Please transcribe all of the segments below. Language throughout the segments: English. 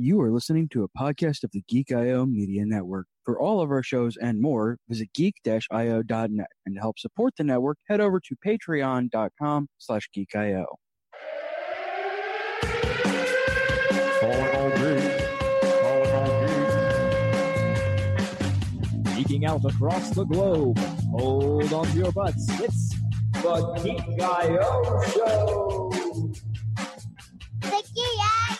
You are listening to a podcast of the Geek IO Media Network. For all of our shows and more, visit geek-io.net. And to help support the network, head over to patreon.com slash geekio. Calling all geeks. Calling all geeks. Geeking out across the globe. Hold on to your butts. It's the Geek IO Show. The G.I.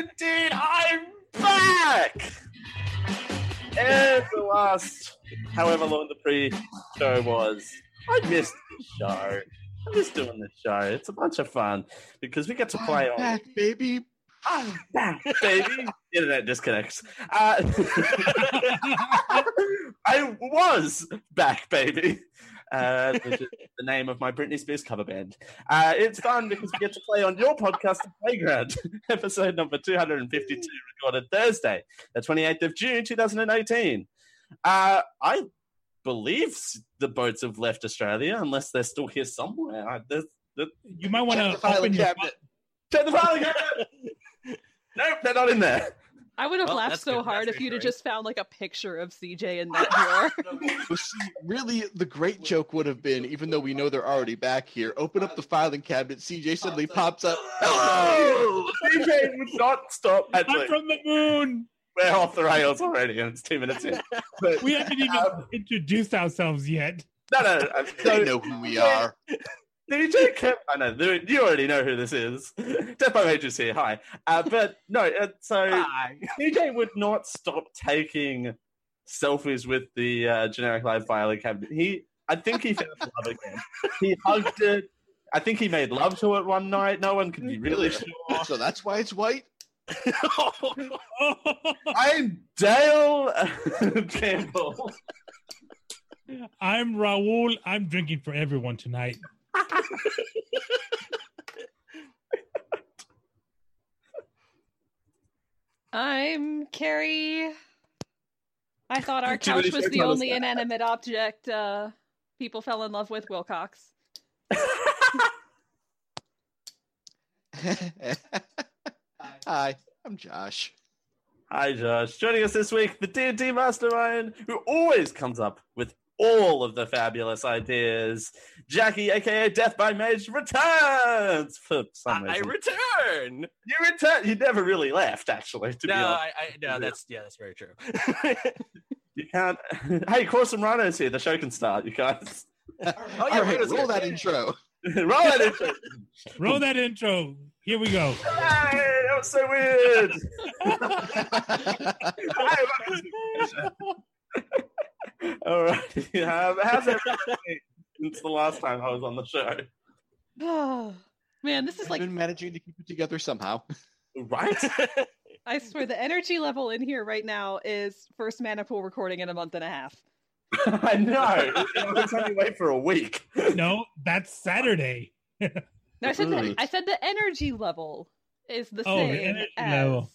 Indeed, I'm back! And the last, however long the pre-show was, I missed the show. I'm just doing this show. It's a bunch of fun because we get to play on. back, baby. I'm back, baby. Internet disconnects. Uh, I was back, baby. Uh, which is the name of my Britney Spears cover band. Uh, it's fun because we get to play on your podcast, Playground, episode number 252, recorded Thursday, the 28th of June, 2018. Uh, I believe the boats have left Australia, unless they're still here somewhere. I, You might want to open your cabinet. check the filing cabinet! nope, they're not in there. I would have Well, laughed so good. hard That's if you'd have just found like a picture of CJ in that drawer. Really, the great joke would have been, even though we know they're already back here, open up the filing cabinet, CJ suddenly pops up. Hello! DJ would not stop. I'm Actually, from the moon. we're off the rails already, and it's two minutes in. But, We haven't even Um, introduced ourselves yet. no, no, no. They know who we are. DJ kept. I know you- you already know who this is. Death by Mage's here. Hi, uh, but no. Uh, so DJ would not stop taking selfies with the uh, generic live filing cabinet. He, I think he found love again. He hugged it. I think he made love to it one night. No one can be really sure. So that's why it's white? I'm Dale Campbell. I'm Raul. I'm drinking for everyone tonight. I'm Carrie. I thought our Too couch was the only side. inanimate object uh, people fell in love with Wilcox. Hi, I'm Josh. Hi, Josh. Joining us this week, the D&D Mastermind, who always comes up with all of the fabulous ideas. Jackie, aka Death by Mage, returns for some reason. I return. you return. You never really left, actually. To No, be honest, I, I, no, that's yeah, that's very true. you can't. hey, Quarrelsome Rhino's here. The show can start. You guys oh All yeah, right, Rita's roll that intro. roll that intro. Roll that intro. Here we go. Hey, that was so weird. Hey, All right. Um, how's everything since the last time I was on the show? Oh Man, this is I've like been managing to keep it together somehow. Right? I swear the energy level in here right now is first mana pool recording in a month and a half. I know. It's only wait for a week. No, that's Saturday. No, I said the. I said the energy level is the Oh, the same energy as level.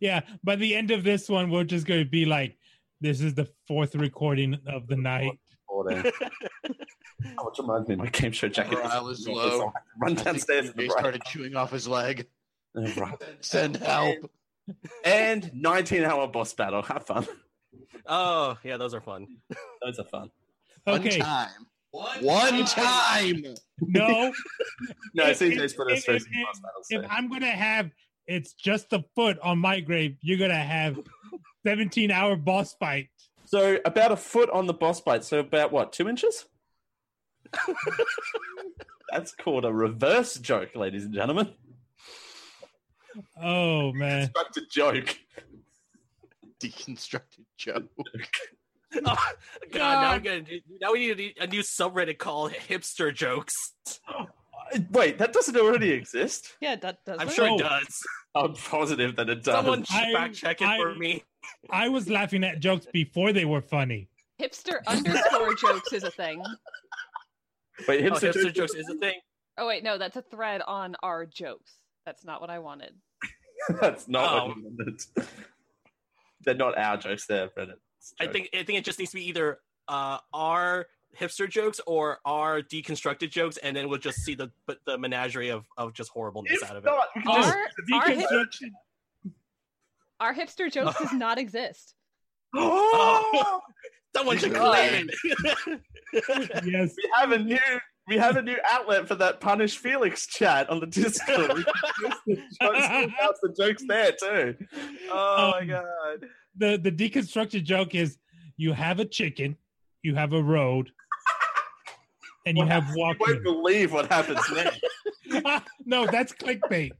Yeah, by the end of this one, we're just going to be like, this is the fourth recording of the night. Oh, which reminds me, my game show jacket. Morale is low. Run downstairs. He started chewing off his leg. Send help. And 19 hour boss battle. Have fun. Oh yeah, those are fun. Those are fun. One Okay, time. One time. no, No, If- CJ's if- put us if- through if- some boss battles. if so- I'm going to have it's just a foot on my grave, you're going to have 17 hour boss fight. So about a foot on the boss fight. So about what, two inches? That's called a reverse joke, ladies and gentlemen. Oh, man. Constructed joke. Deconstructed joke. Oh, God, now, I'm gonna, now we need a new subreddit called hipster jokes. Wait, that doesn't already exist. Yeah, that does. I'm sure Oh. it does. I'm positive that it does. Someone fact check it I- for me. I was laughing at jokes before they were funny. Hipster underscore jokes is a thing. Wait, Oh, hipster, hipster jokes is a thing. Oh wait, no, that's a thread on our jokes. That's not what I wanted. That's not Oh. what you wanted. They're not our jokes. They're Reddit's I think I think it just needs to be either uh, r hipster jokes or our deconstructed jokes, and then we'll just see the but the menagerie of, of just horribleness If out of it. not, we can Our, our, hip, Deconstruction. Our hipster jokes does not exist. Oh, someone should claim it. Yes. we have a new we have a new outlet for that punish Felix chat on the Discord. We can post the jokes, the jokes there too. Oh my Um, god! The the deconstructed joke is you have a chicken, you have a road, and you have You won't believe what happens next. no, that's clickbait.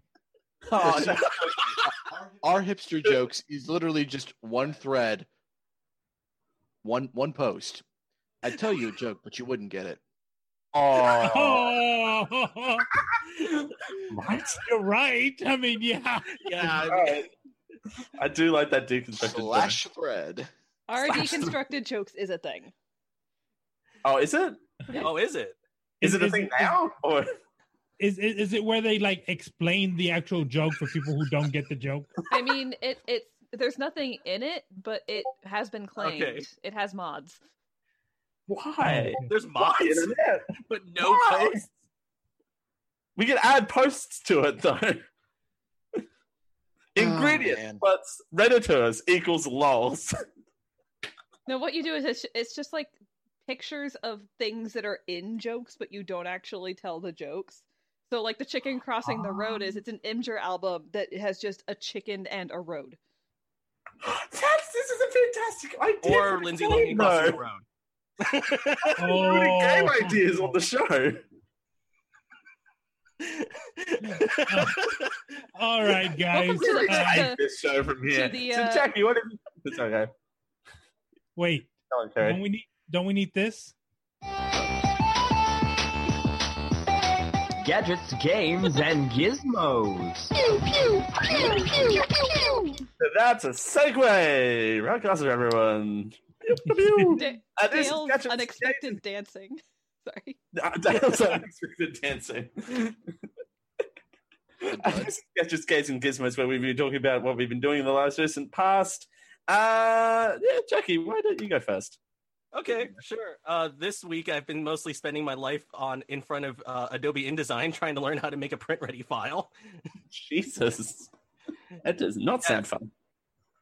Oh, no. Our hipster jokes is literally just one thread, one one post. I'd tell you a joke, but you wouldn't get it. Oh. What? you're right. I mean, yeah. yeah, Alright. I do like that deconstructed. Slash joke. thread. Our Slash deconstructed jokes is a thing. Oh, is it? oh, is it? Is, Is- it a is- thing now? Or Is, is is it where they like explain the actual joke for people who don't get the joke? I mean, it it's there's nothing in it, but it has been claimed. Okay. It has mods. why? There's Why mods, internet? but no Why? posts. We can add posts to it though. Oh, Ingredients, man. plus redditors equals lols. No, what you do is it's, it's just like pictures of things that are in jokes, but you don't actually tell the jokes. So, like the chicken crossing the road is it's an Imgur album that has just a chicken and a road. That's, this is a fantastic idea. Or for Lindsay the Lohan crossing the though. road. Oh. Ruining game ideas on the show. All right, guys. Welcome to the- Uh, Take this show from here. the, so uh, Jackie, what is it's okay. wait, Go don't we need don't we need this? Gadgets, games, and gizmos. So that's a segue. Rock awesome, everyone. Pew, pew, pew. Da- Uh, Dale's Gadgets, unexpected dancing. Sorry. Uh, Dale's unexpected dancing. buds. Gadgets, Games, and Gizmos, where we've been talking about what we've been doing in the last recent past. Uh, yeah, Jackie, why don't you go first? Okay, sure. Uh, this week I've been mostly spending my life on in front of uh, Adobe InDesign trying to learn how to make a print ready file. Jesus, that does not sound fun.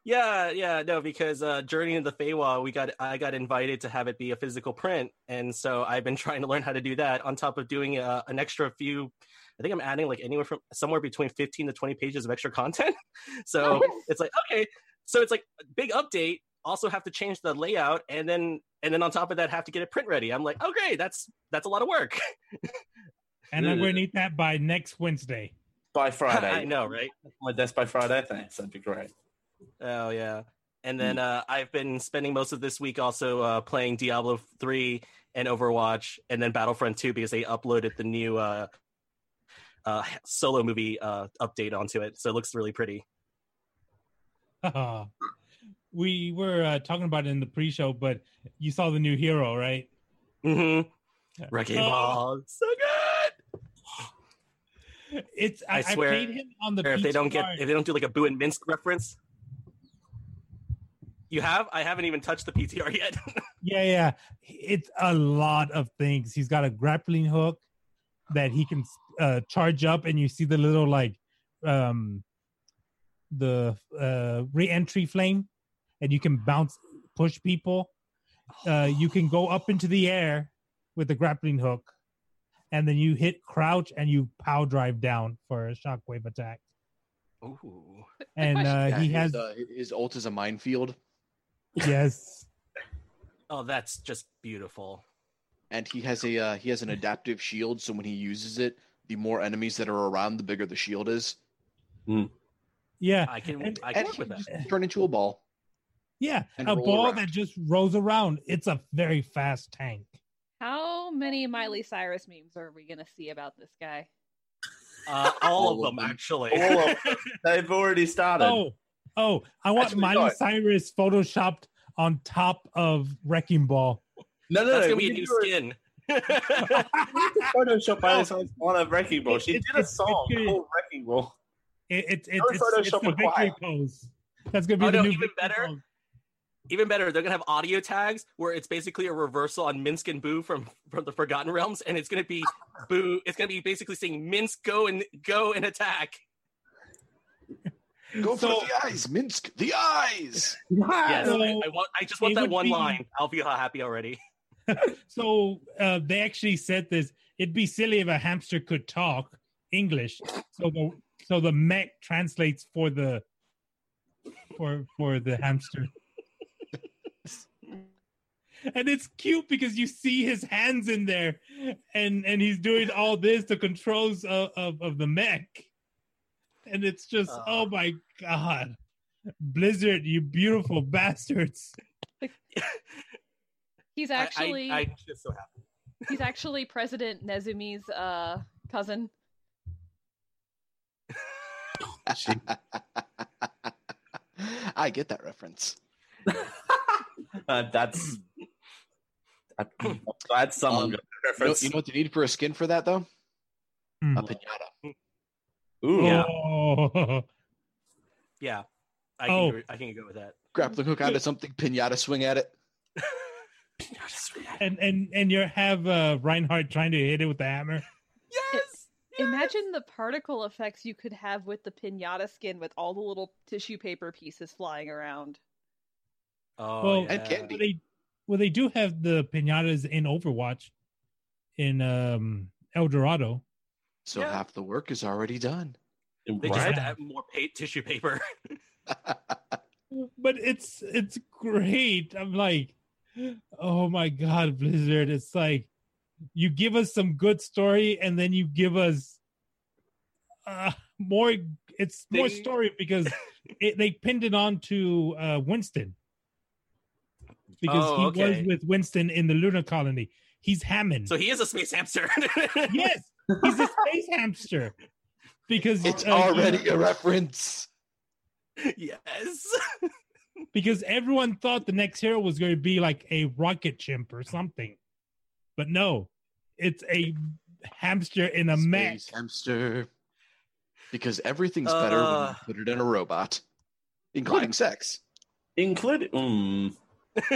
Yeah, yeah, no, because uh, Journey into the Feywild, we got I got invited to have it be a physical print, and so I've been trying to learn how to do that on top of doing uh, an extra few. I think I'm adding like anywhere from somewhere between 15 to 20 pages of extra content. So it's like okay, so it's like a big update. Also have to change the layout, and then and then on top of that, have to get it print ready. I'm like, okay, that's that's a lot of work. And I'm going to need that by next Wednesday. By Friday, I know, right? My desk by Friday. Thanks, that'd be great. Oh yeah. And then uh, I've been spending most of this week also uh, playing Diablo 3 and Overwatch and then Battlefront 2 because they uploaded the new uh, uh, solo movie uh, update onto it. So it looks really pretty. we were uh, talking about it in the pre-show, but you saw the new hero, right? Mm-hmm. Wrecking Oh. Ball. So good. It's I, I I swear, played him on the if they don't get if they don't do like a Boo and Minsc reference. You have? I haven't even touched the PTR yet. Yeah, yeah. It's a lot of things. He's got a grappling hook that he can uh, charge up, and you see the little like um the uh re-entry flame, and you can bounce, push people. Uh, you can go up into the air with the grappling hook, and then you hit crouch and you pow drive down for a shockwave attack. Ooh. And uh, Yeah, he his, has uh, his ult is a minefield, yes, Oh, that's just beautiful. and he has a uh, he has an adaptive shield. So when he uses it, the more enemies that are around, the bigger the shield is. yeah, I can And- I can And work with that. turn into a ball. Yeah. A ball around. that just rolls around. It's a very fast tank. How many Miley Cyrus memes are we gonna see about this guy? Uh, all, All of of them, them. actually. All of They've already started. Oh, oh! I want Actually, Miley no. Cyrus photoshopped on top of Wrecking Ball. no, no, That's no. gonna be a we new do skin. Photoshop by this on a wrecking ball. She It- did a song it's good. called Wrecking Ball. It, it, it, No it's, it's Photoshop the victory pose. That's gonna be Oh, the no, new even better? pose. Even better, they're gonna have audio tags where it's basically a reversal on Minsc and Boo from from the Forgotten Realms, and it's gonna be Boo. It's gonna be basically saying Minsc, go and go and attack. Go for the eyes, Minsc. The eyes. Yes, So, I, I want. I just want that one be- line. I'll be happy already. so uh, they actually said this. It'd be silly if a hamster could talk English. So the so the mech translates for the for for the hamster. And it's cute because you see his hands in there, and and he's doing all this, the controls of of, of the mech, and it's just Oh. oh my god, Blizzard, you beautiful bastards. He's I- I- actually I, am just so happy. he's actually President Nezumi's uh cousin. I get that reference. Uh, that's. I'm someone Um, You know, reference. you know what they need for a skin for that though? Hmm. A pinata. Ooh, Yeah. Oh. Yeah, I can. Oh. Agree, I can go with that. Grappling hook onto something, pinata swing at it. and and and you have uh Reinhardt trying to hit it with the hammer. Yes. Imagine the particle effects you could have with the pinata skin with all the little tissue paper pieces flying around. Oh, well, yeah. and candy. well, they well they do have the pinatas in Overwatch, in um El Dorado. So Yeah. half the work is already done. They just right? have to add more pa- tissue paper. But it's it's great. I'm like, oh my god, Blizzard! It's like you give us some good story, and then you give us uh more. It's more They- story because it, they pinned it on to uh, Winston because Oh, he okay. was with Winston in the lunar colony. He's Hammond. So he is a space hamster. yes, he's a space hamster because It's uh, already a reference. yes. because everyone thought the next hero was going to be like a rocket chimp or something, but no, it's a hamster in a mech. Hamster. Because everything's better when you Uh. put it in a robot, including sex. Including. Mm,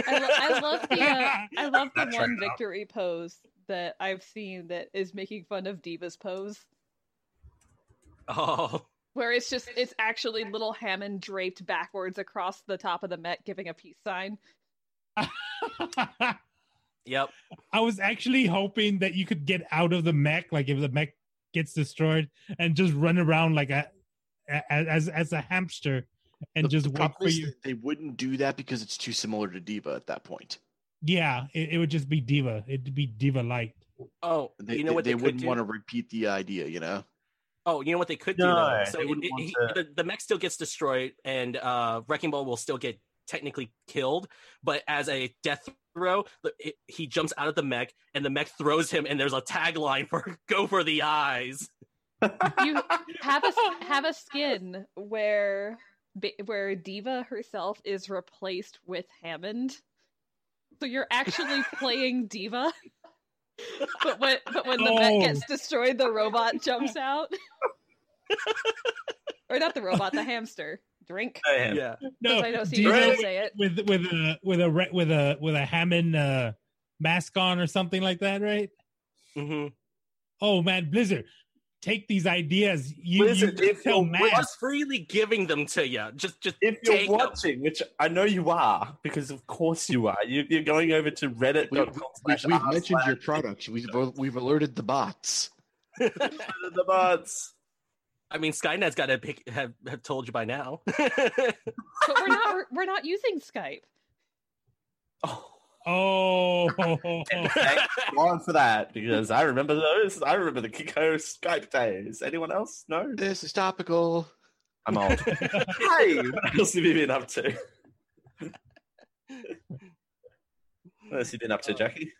I, lo- I love the uh, I love the Not one turned out. victory pose that I've seen that is making fun of D.Va's pose, Oh. where it's just it's actually little Hammond draped backwards across the top of the Met, giving a peace sign. Yep. I was actually hoping that you could get out of the mech, like if the mech gets destroyed, and just run around like a a- as as a hamster and The- just the wait for you. They wouldn't do that because it's too similar to D.Va at that point. Yeah, it, it would just be D.Va. It'd be D.Va light. Oh, They, you know what they, they, wouldn't do? want to repeat the idea, you know? Oh, you know what they could do No, though. So it- it- he- the, the mech still gets destroyed, and uh, Wrecking Ball will still get technically killed. But as a death throw, it, he jumps out of the mech, and the mech throws him, and there's a tagline for "Go for the eyes." You have a have a skin where ba- where D.Va herself is replaced with Hammond, so you're actually playing D.Va. But when but when the Oh. Met gets destroyed, the robot jumps out. or not the robot, the hamster. Drink. damn. Yeah. No, I know, see, diva you don't say it. with with a with a re- with a with a Hammond uh, mask on or something like that, right? hmm Oh man, Blizzard, take these ideas. You, Blizzard, you if tell you're- Matt. We're just freely giving them to you. Just, just If you're take them. watching, which I know you are, because of course you are, you, you're going over to We, reddit.com we, slash we've mentioned your products. We've, we've alerted the bots. the bots. I mean, Skynet's got to pick, have, have told you by now. But we're not we're, we're not using Skype. Oh, Oh, thanks Lauren for that because I remember those. I remember the Kiko Skype days. Anyone else? No, This is topical. I'm old. hey, what else have you been up to? What else have you been up to, Jackie?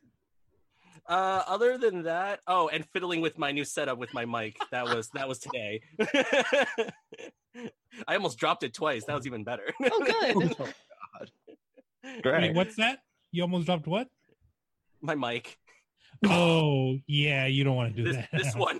Uh, other than that, oh, and fiddling with my new setup with my mic. That was that was today. I almost dropped it twice. That was even better. Oh, good. oh, God. Great. Wait, what's that? You almost dropped what? my mic. Oh, yeah, you don't want to do This that. this one.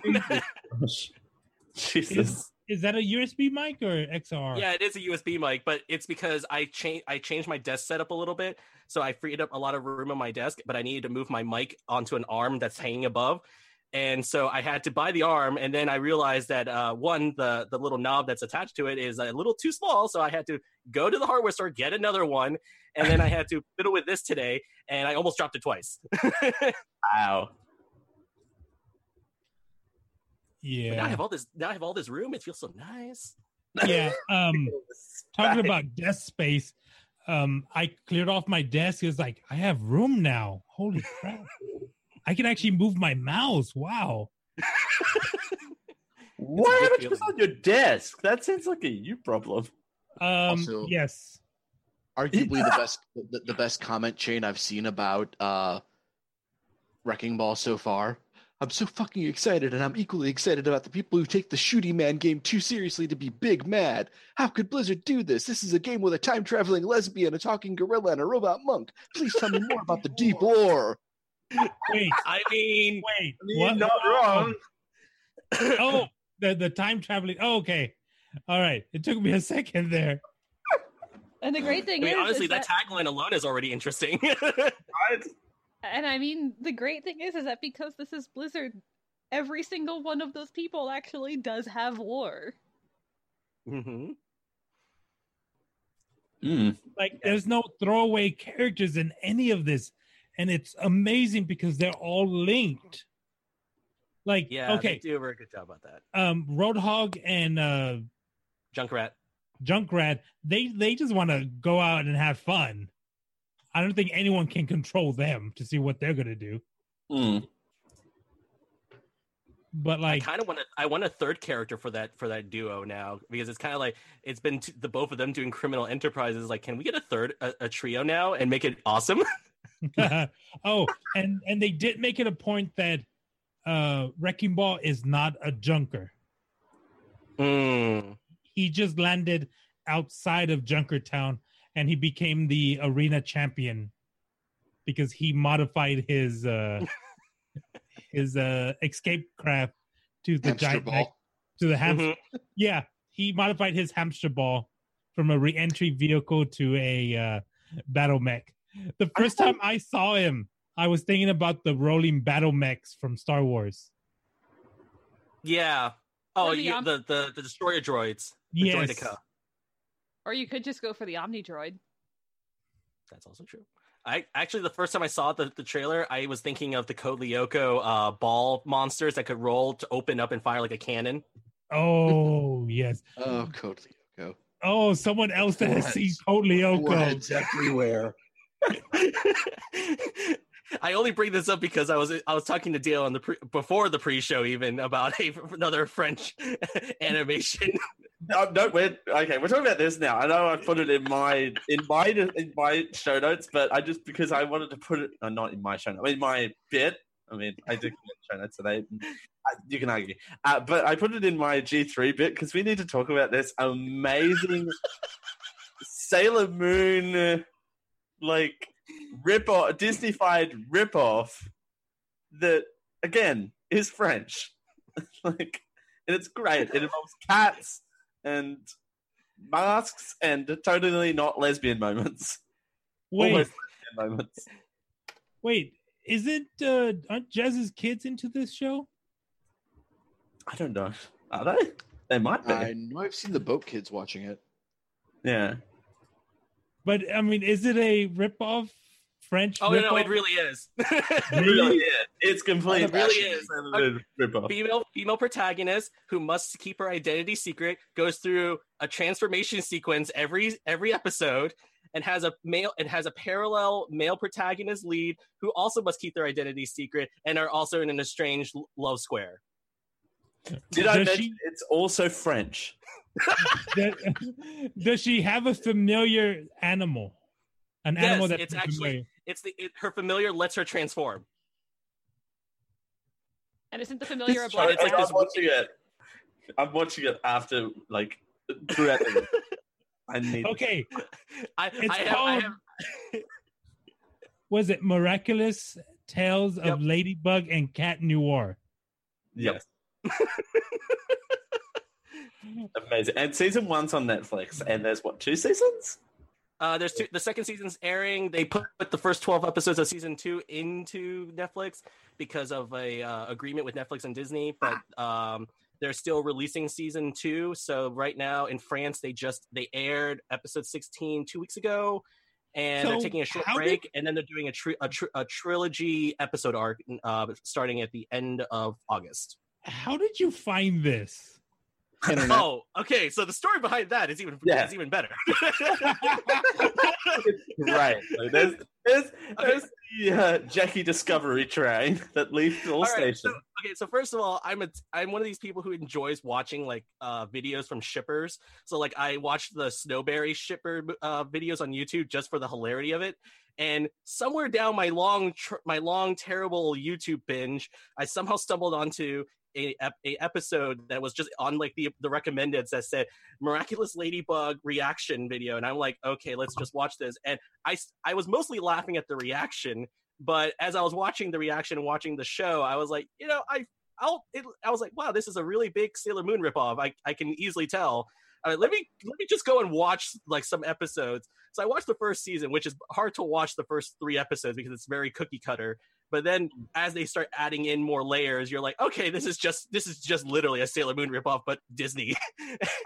Jesus. Is that a USB mic or XLR? Yeah, it is a USB mic, but it's because I changed I changed my desk setup a little bit, so I freed up a lot of room on my desk. But I needed to move my mic onto an arm that's hanging above, and so I had to buy the arm. And then I realized that uh, one, the the little knob that's attached to it is a little too small, so I had to go to the hardware store get another one, and then I had to fiddle with this today, and I almost dropped it twice. Wow. Yeah. Now I have all this. Now I have all this room. It feels so nice. yeah. Um, talking about desk space, um, I cleared off my desk. It's like I have room now. Holy crap! I can actually move my mouse. Wow. Why good haven't you feeling. on your desk? That sounds like a you problem. Um, Also- yes. Arguably the best the, the best comment chain I've seen about uh Wrecking Ball so far. I'm so fucking excited, and I'm equally excited about the people who take the Shooty Man game too seriously to be big mad. How could Blizzard do this? This is a game with a time traveling lesbian, a talking gorilla, and a robot monk. Please tell me more about the deep lore. Wait. I mean, Wait. You're what? not wrong. Oh, the the time traveling. Oh, okay. All right. It took me a second there. And the great I thing mean is, honestly, is that that, tagline alone is already interesting. Right? and I mean, the great thing is, is that because this is Blizzard, every single one of those people actually does have lore. hmm Mm. Like, there's no throwaway characters in any of this, and it's amazing because they're all linked. Like, Yeah, okay, they do a very good job about that. um, Roadhog and uh, Junkrat. Junkrat, they they just want to go out and have fun. I don't think anyone can control them to see what they're gonna do. Mm. But I like, kind of want a, I want a third character for that for that duo now because it's kind of like it's been t- the both of them doing criminal enterprises. Like, can we get a third a, a trio now and make it awesome? oh, and and they did make it a point that uh Wrecking Ball is not a junker. Mm. He just landed outside of Junkertown and he became the arena champion because he modified his uh his uh escape craft to the Hamster giant ball. to the hamster. Mhm. Yeah, he modified his hamster ball from a re-entry vehicle to a uh, battle mech. The first time I saw him, I was thinking about the rolling battle mechs from Star Wars. Yeah. Oh, Or the you, om- the, the the destroyer droids. The Yes. Droideka. Or you could just go for the Omni Droid. That's also true. I actually the first time I saw the, the trailer, I was thinking of the Code Lyoko uh, ball monsters that could roll to open up and fire like a cannon. Oh yes. Oh, Code Lyoko. Oh, someone else that has seen Code Lyoko. Words everywhere. I only bring this up because I was I was talking to Dale on the pre, before the pre-show even about a, another French animation. No, no, we're okay. We're talking about this now. I know I put it in my in my in my show notes, but I just because I wanted to put it uh, not in my show notes, in my bit. I mean, I did show notes, they you can argue, uh, but I put it in my G three bit because we need to talk about this amazing Sailor Moon like rip off Disneyfied rip off that again is French, like, and it's great. It involves cats and masks and totally not lesbian moments. Wait, Almost lesbian moments. wait. Isn't uh aren't Jazz's kids into this show? I don't know. Are they? They might be. I know I've seen the boat kids watching it. Yeah. But I mean, is it a rip-off French? Oh no, rip-off? it really is. Really, yeah. It's complete. It really is. Rip off. female female protagonist who must keep her identity secret goes through a transformation sequence every every episode and has a male and has a parallel male protagonist lead who also must keep their identity secret and are also in an estranged love square. Did I mention she- it's also French? Does, does she have a familiar animal? An Yes, animal that's it's actually- familiar. It's the it, her familiar lets her transform. And isn't the familiar a It's like I'm this- watching it. I'm watching it after like throughout the I need Okay, I, It's I, have, I called- have was it Miraculous Tales Yep. of Ladybug and Cat Noir? yes. Amazing. And season one's on Netflix, and there's what two seasons? Uh, there's two. The second season's airing. They put the first twelve episodes of season two into Netflix because of a uh, agreement with Netflix and Disney, but um, they're still releasing season two. So right now in France, they just they aired episode 16 two weeks ago, and they're taking a short how did- break, and then they're doing a, tri- a, tri- a trilogy episode arc uh, starting at the end of August. How did you find this? Internet. Oh, okay. So the story behind that is even Yeah. is even better. right. So there's there's, there's the uh, Jackie Discovery train that leaves all, All right, stations. so- okay, so first of all, I'm a I'm one of these people who enjoys watching like uh videos from shippers. So like I watched the Snowbarry shipper uh videos on YouTube just for the hilarity of it. And somewhere down my long tr- my long terrible YouTube binge, I somehow stumbled onto a, a episode that was just on like the the recommendeds that said miraculous ladybug reaction video and i'm like okay let's just watch this and I I was mostly laughing at the reaction but as I was watching the reaction and watching the show, I was like, you know, I I'll it, I was like, wow, this is a really big Sailor Moon ripoff. I I can easily tell. Let me let me just go and watch like some episodes. So I watched the first season, which is hard to watch the first three episodes because it's very cookie cutter. But then hmm. as they start adding in more layers, you're like, okay, this is just this is just literally a Sailor Moon ripoff, but Disney.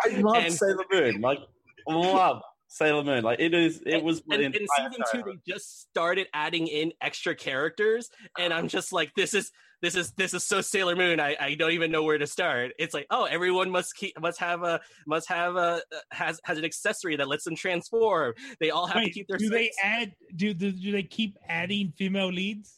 I love and- Sailor Moon. Like love Sailor Moon. Like it is. It was and the in season two they just started adding in extra characters and i'm just like this is this is this is so sailor moon i, I don't even know where to start it's like oh everyone must keep must have a must have a has has an accessory that lets them transform they all have to keep their do they add? Do, do do they keep adding female leads?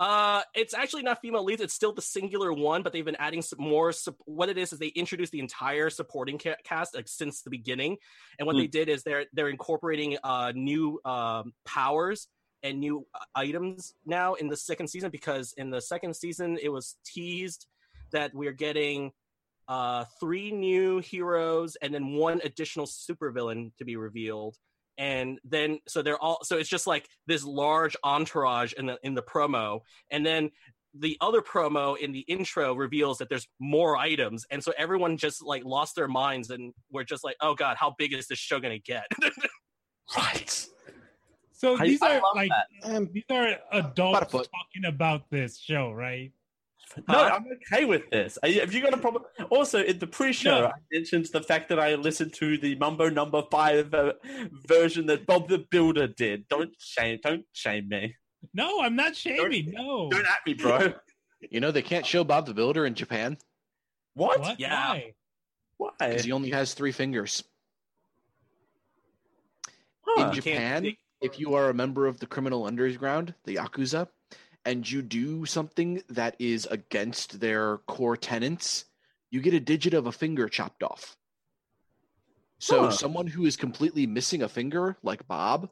Uh, it's actually not female leads. It's still the singular one, but they've been adding some more. Sup- what it is is they introduced the entire supporting ca- cast like since the beginning, and what Hmm. they did is they're they're incorporating uh new um powers and new uh, items now in the second season because in the second season it was teased that we're getting uh three new heroes and then one additional supervillain to be revealed and then so they're all so it's just like this large entourage in the in the promo and then the other promo in the intro reveals that there's more items and so everyone just like lost their minds and we're just like oh god how big is this show gonna get right. So I- these I are like Um, these are adults About a foot. talking about this show, right? No, I'm okay with this. Are you- Have you got a problem? Also, in the pre-show, No. I mentioned the fact that I listened to the Mambo Number Five uh, version that Bob the Builder did. Don't shame, don't shame me. No, I'm not shaming. No. Don't at me, bro. you know they can't show Bob the Builder in Japan What? What? Yeah. Why? Why? because he only has three fingers. Huh. in Japan, if you are a member of the criminal underground, the Yakuza, and you do something that is against their core tenets, you get a digit of a finger chopped off. So Huh. someone who is completely missing a finger, like Bob,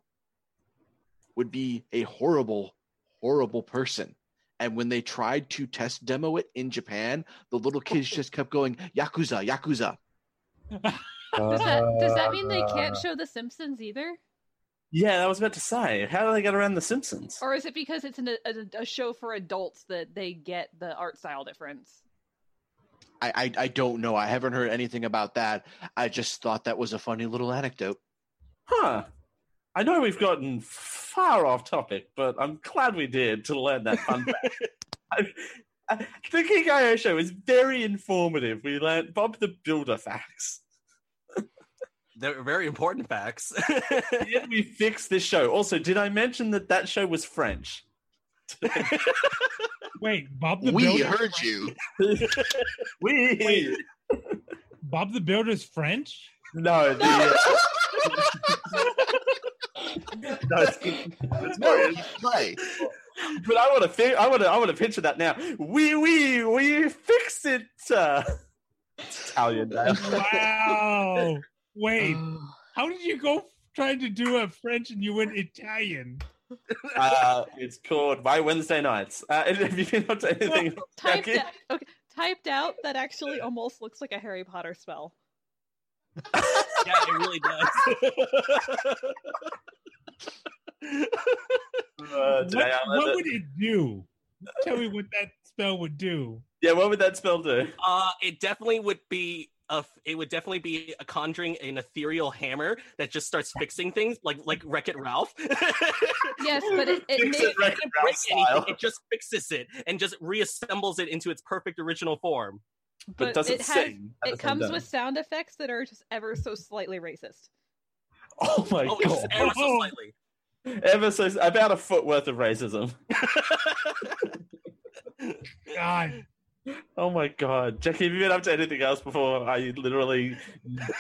would be a horrible, horrible person. And when they tried to test demo it in Japan, the little kids just kept going, Yakuza, Yakuza. Does that does that mean they can't uh. show The Simpsons either, Yeah, I was about to say. How do they get around the Simpsons? or is it because it's an, a, a show for adults that they get the art style difference? I, I I don't know. I haven't heard anything about that. I just thought that was a funny little anecdote. Huh. I know we've gotten far off topic, but I'm glad we did to learn that fun fact. I, I, the Geek IO show is very informative. We learned Bob the Builder facts. They're very important facts Did we fix this show? Also, did I mention that that show was French? Wait, Bob the we Builder. heard you. we Bob the Builder's French. no, the, uh, no, it's, it's No, not. he's right. But I want to, fi- I want to, I want to picture that now. We, we, we fix it. Uh, it's Italian. man. Wow. Wait, how did you go trying to do a French and you went Italian? uh, it's called My Wednesday Nights. Uh, have you been up to anything? else, Typed out, okay, typed out that actually almost looks like a Harry Potter spell. yeah it really does Uh, What, today I learned what would it do? Tell me what that spell would do. Yeah, what would that spell do? Uh, it definitely would be a it would definitely be a conjuring an ethereal hammer that just starts fixing things like like Wreck It Ralph. Yes, but it, it Fix it Wreck-It doesn't break anything. It just fixes it and just reassembles it into its perfect original form. but doesn't it has sing. at it comes time. with sound effects that are just ever so slightly racist. Oh my Oh, god! ever so slightly. Ever so about a foot worth of racism. God, Oh my god, Jackie, have you been up to anything else before I literally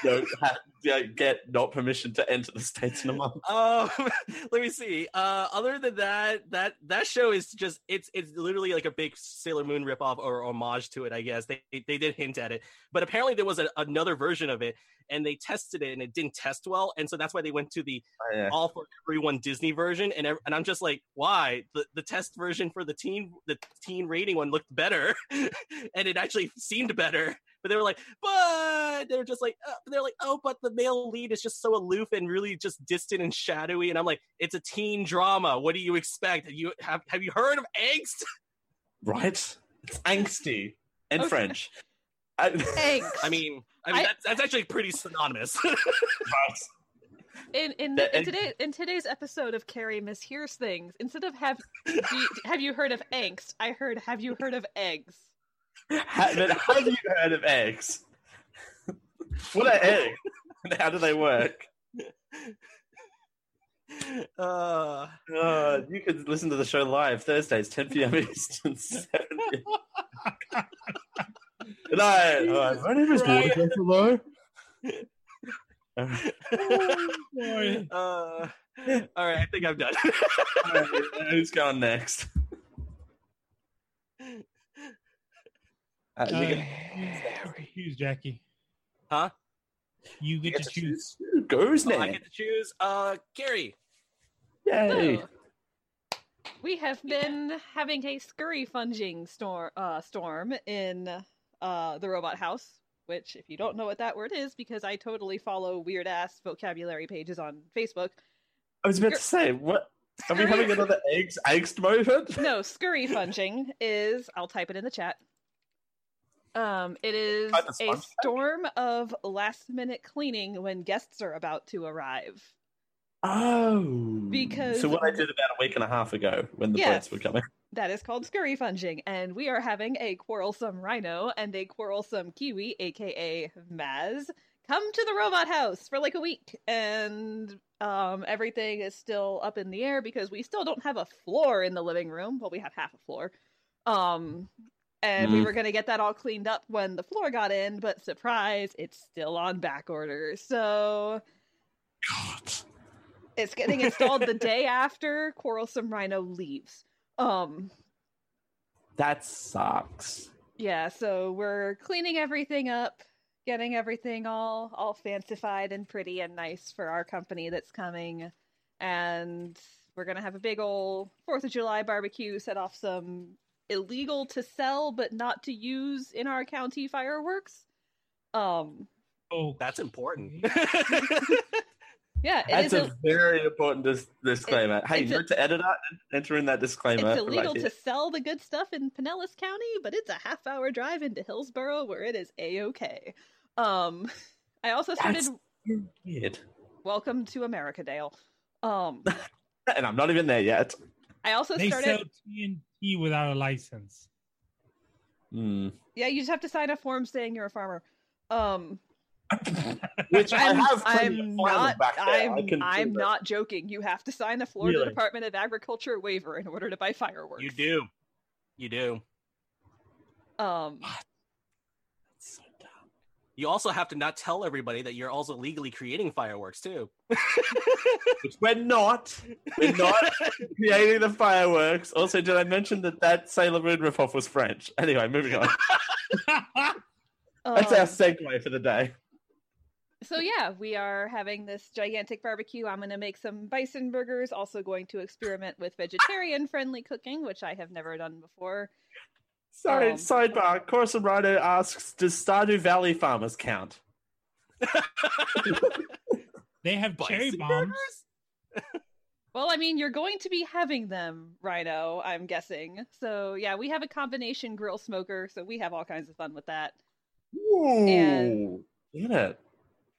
don't have, get not permission to enter the states in a month? Um, let me see. Uh, other than that, that that show is just it's it's literally like a big Sailor Moon ripoff or homage to it. I guess they they did hint at it, but apparently there was a, another version of it, and they tested it and it didn't test well, and so that's why they went to the Oh, yeah. all for everyone Disney version, and and I'm just like, why the the test version for the teen the teen rating one looked better, and it actually seemed better. But they were like, but they're just like, uh, they're like, oh, but the male lead is just so aloof and really just distant and shadowy. And I'm like, it's a teen drama. What do you expect? You have have you heard of angst? Right? It's angsty and Okay. French. I, Angst. I mean, I mean I- that's, that's actually pretty synonymous. in in, The the, in today in today's episode of Carrie mishears things, instead of have you- have you heard of angst, I heard have you heard of eggs? Ha- but have you heard of eggs? What are eggs? And how do they work? uh, Uh, you could listen to the show live Thursdays, 10 p.m. Eastern, 7 p.m. Good night. Uh, my name is Right. Roy Buffalo. boy. uh, all right, I think I'm done. Who's going next? Uh, you Uh, get- choose Jackie. Huh? You get, get to to choose. Who goes Oh, I next? get to choose. Uh, Gary. Yay. So, we have been having a scurry funging storm uh, storm in uh, the robot house. Which, if you don't know what that word is, because I totally follow weird ass vocabulary pages on Facebook. I was about to say, what? Are we having another eggs angst moment? No, scurry funging is. I'll type it in the chat. Um, it is a storm of last minute cleaning when guests are about to arrive. Oh. Because- So, what I did about a week and a half ago when the Yes. birds were coming. That is called scurry funging, and we are having a quarrelsome rhino and a quarrelsome kiwi, aka Maz, come to the robot house for like a week, and um, everything is still up in the air because we still don't have a floor in the living room. Well, we have half a floor. Um, and we Mm. were going to get that all cleaned up when the floor got in, but surprise, it's still on back order. So God. it's getting installed the day after Quarrelsome Rhino leaves. Um, That sucks. yeah, so we're cleaning everything up, getting everything all all fancified and pretty and nice for our company that's coming, and we're gonna have a big old Fourth of July barbecue, set off some illegal to sell but not to use in our county fireworks. Um, Oh, That's important. yeah, it That's is a a- very important dis- disclaimer. hey, it's a- note to editor, enter in that disclaimer. It's illegal right to sell the good stuff in Pinellas County, but it's a half hour drive into Hillsborough where it is a okay. Um, I also started That's weird. Welcome to America, Dale. Um, And I'm not even there yet. I also they started. sell TNT without a license. Hmm. Yeah, you just have to sign a form saying you're a farmer. Um, Which I I'm, have I'm not. back there. I'm, I I'm not joking. You have to sign the Florida Really? Department of Agriculture waiver in order to buy fireworks. you do. You do. Um, So dumb. You also have to not tell everybody that you're also legally creating fireworks too. Which we're not. We're not creating the fireworks. Also, did I mention that that Sailor Moon ripoff was French? Anyway, moving on. That's um, our segue for the day. So yeah, we are having this gigantic barbecue. I'm going to make some bison burgers. Also going to experiment with vegetarian friendly cooking, which I have never done before. Sorry, Um, sidebar. Quarrelsome Rhino asks, does Stardew Valley farmers count? they have cherry Bison bombs. burgers? Well, I mean, you're going to be having them, Rhino, I'm guessing. So, yeah, we have a combination grill smoker, so we have all kinds of fun with that. And- Ooh, look at it.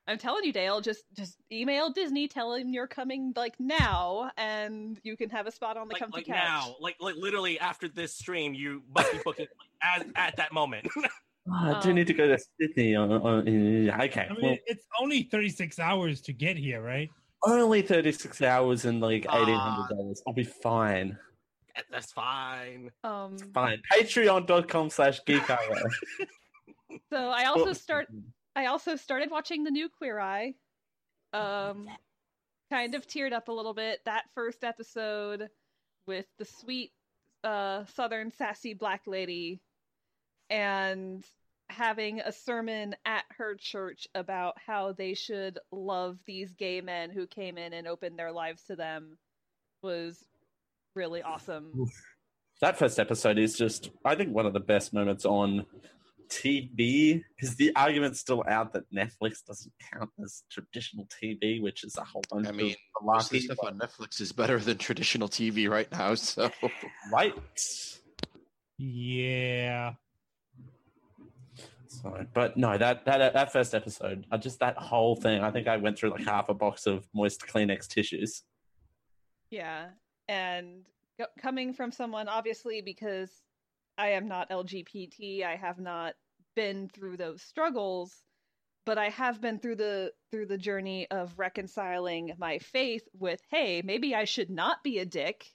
I'm telling you, Dale, just just email Disney, tell him you're coming like now, and you can have a spot on the Like, comfy like couch. now, like like literally after this stream, you must be booking as, at that moment. Oh, I do Um, need to go to Sydney. On, on, yeah, okay, I mean, well, it's only 36 hours to get here, right? only thirty six hours and like Ah. eighteen hundred dollars. I'll be fine. That's fine. Um, Fine. Patreon.com slash geekio. so I also start. I also started watching the new Queer Eye. Um, kind of teared up a little bit that first episode with the sweet uh, Southern sassy black lady, and having a sermon at her church about how they should love these gay men who came in and opened their lives to them was really awesome. That first episode is just, I think, one of the best moments on TV. Is the argument still out that Netflix doesn't count as traditional TV, which is a whole bunch I mean, of Most of the malarkey. stuff on Netflix is better than traditional TV right now. So Right. Yeah. So, but no, that that that first episode, I just that whole thing. I think I went through like half a box of moist Kleenex tissues. Yeah, and coming from someone, obviously, because I am not LGBT, I have not been through those struggles, but I have been through the through the journey of reconciling my faith with, hey, maybe I should not be a dick,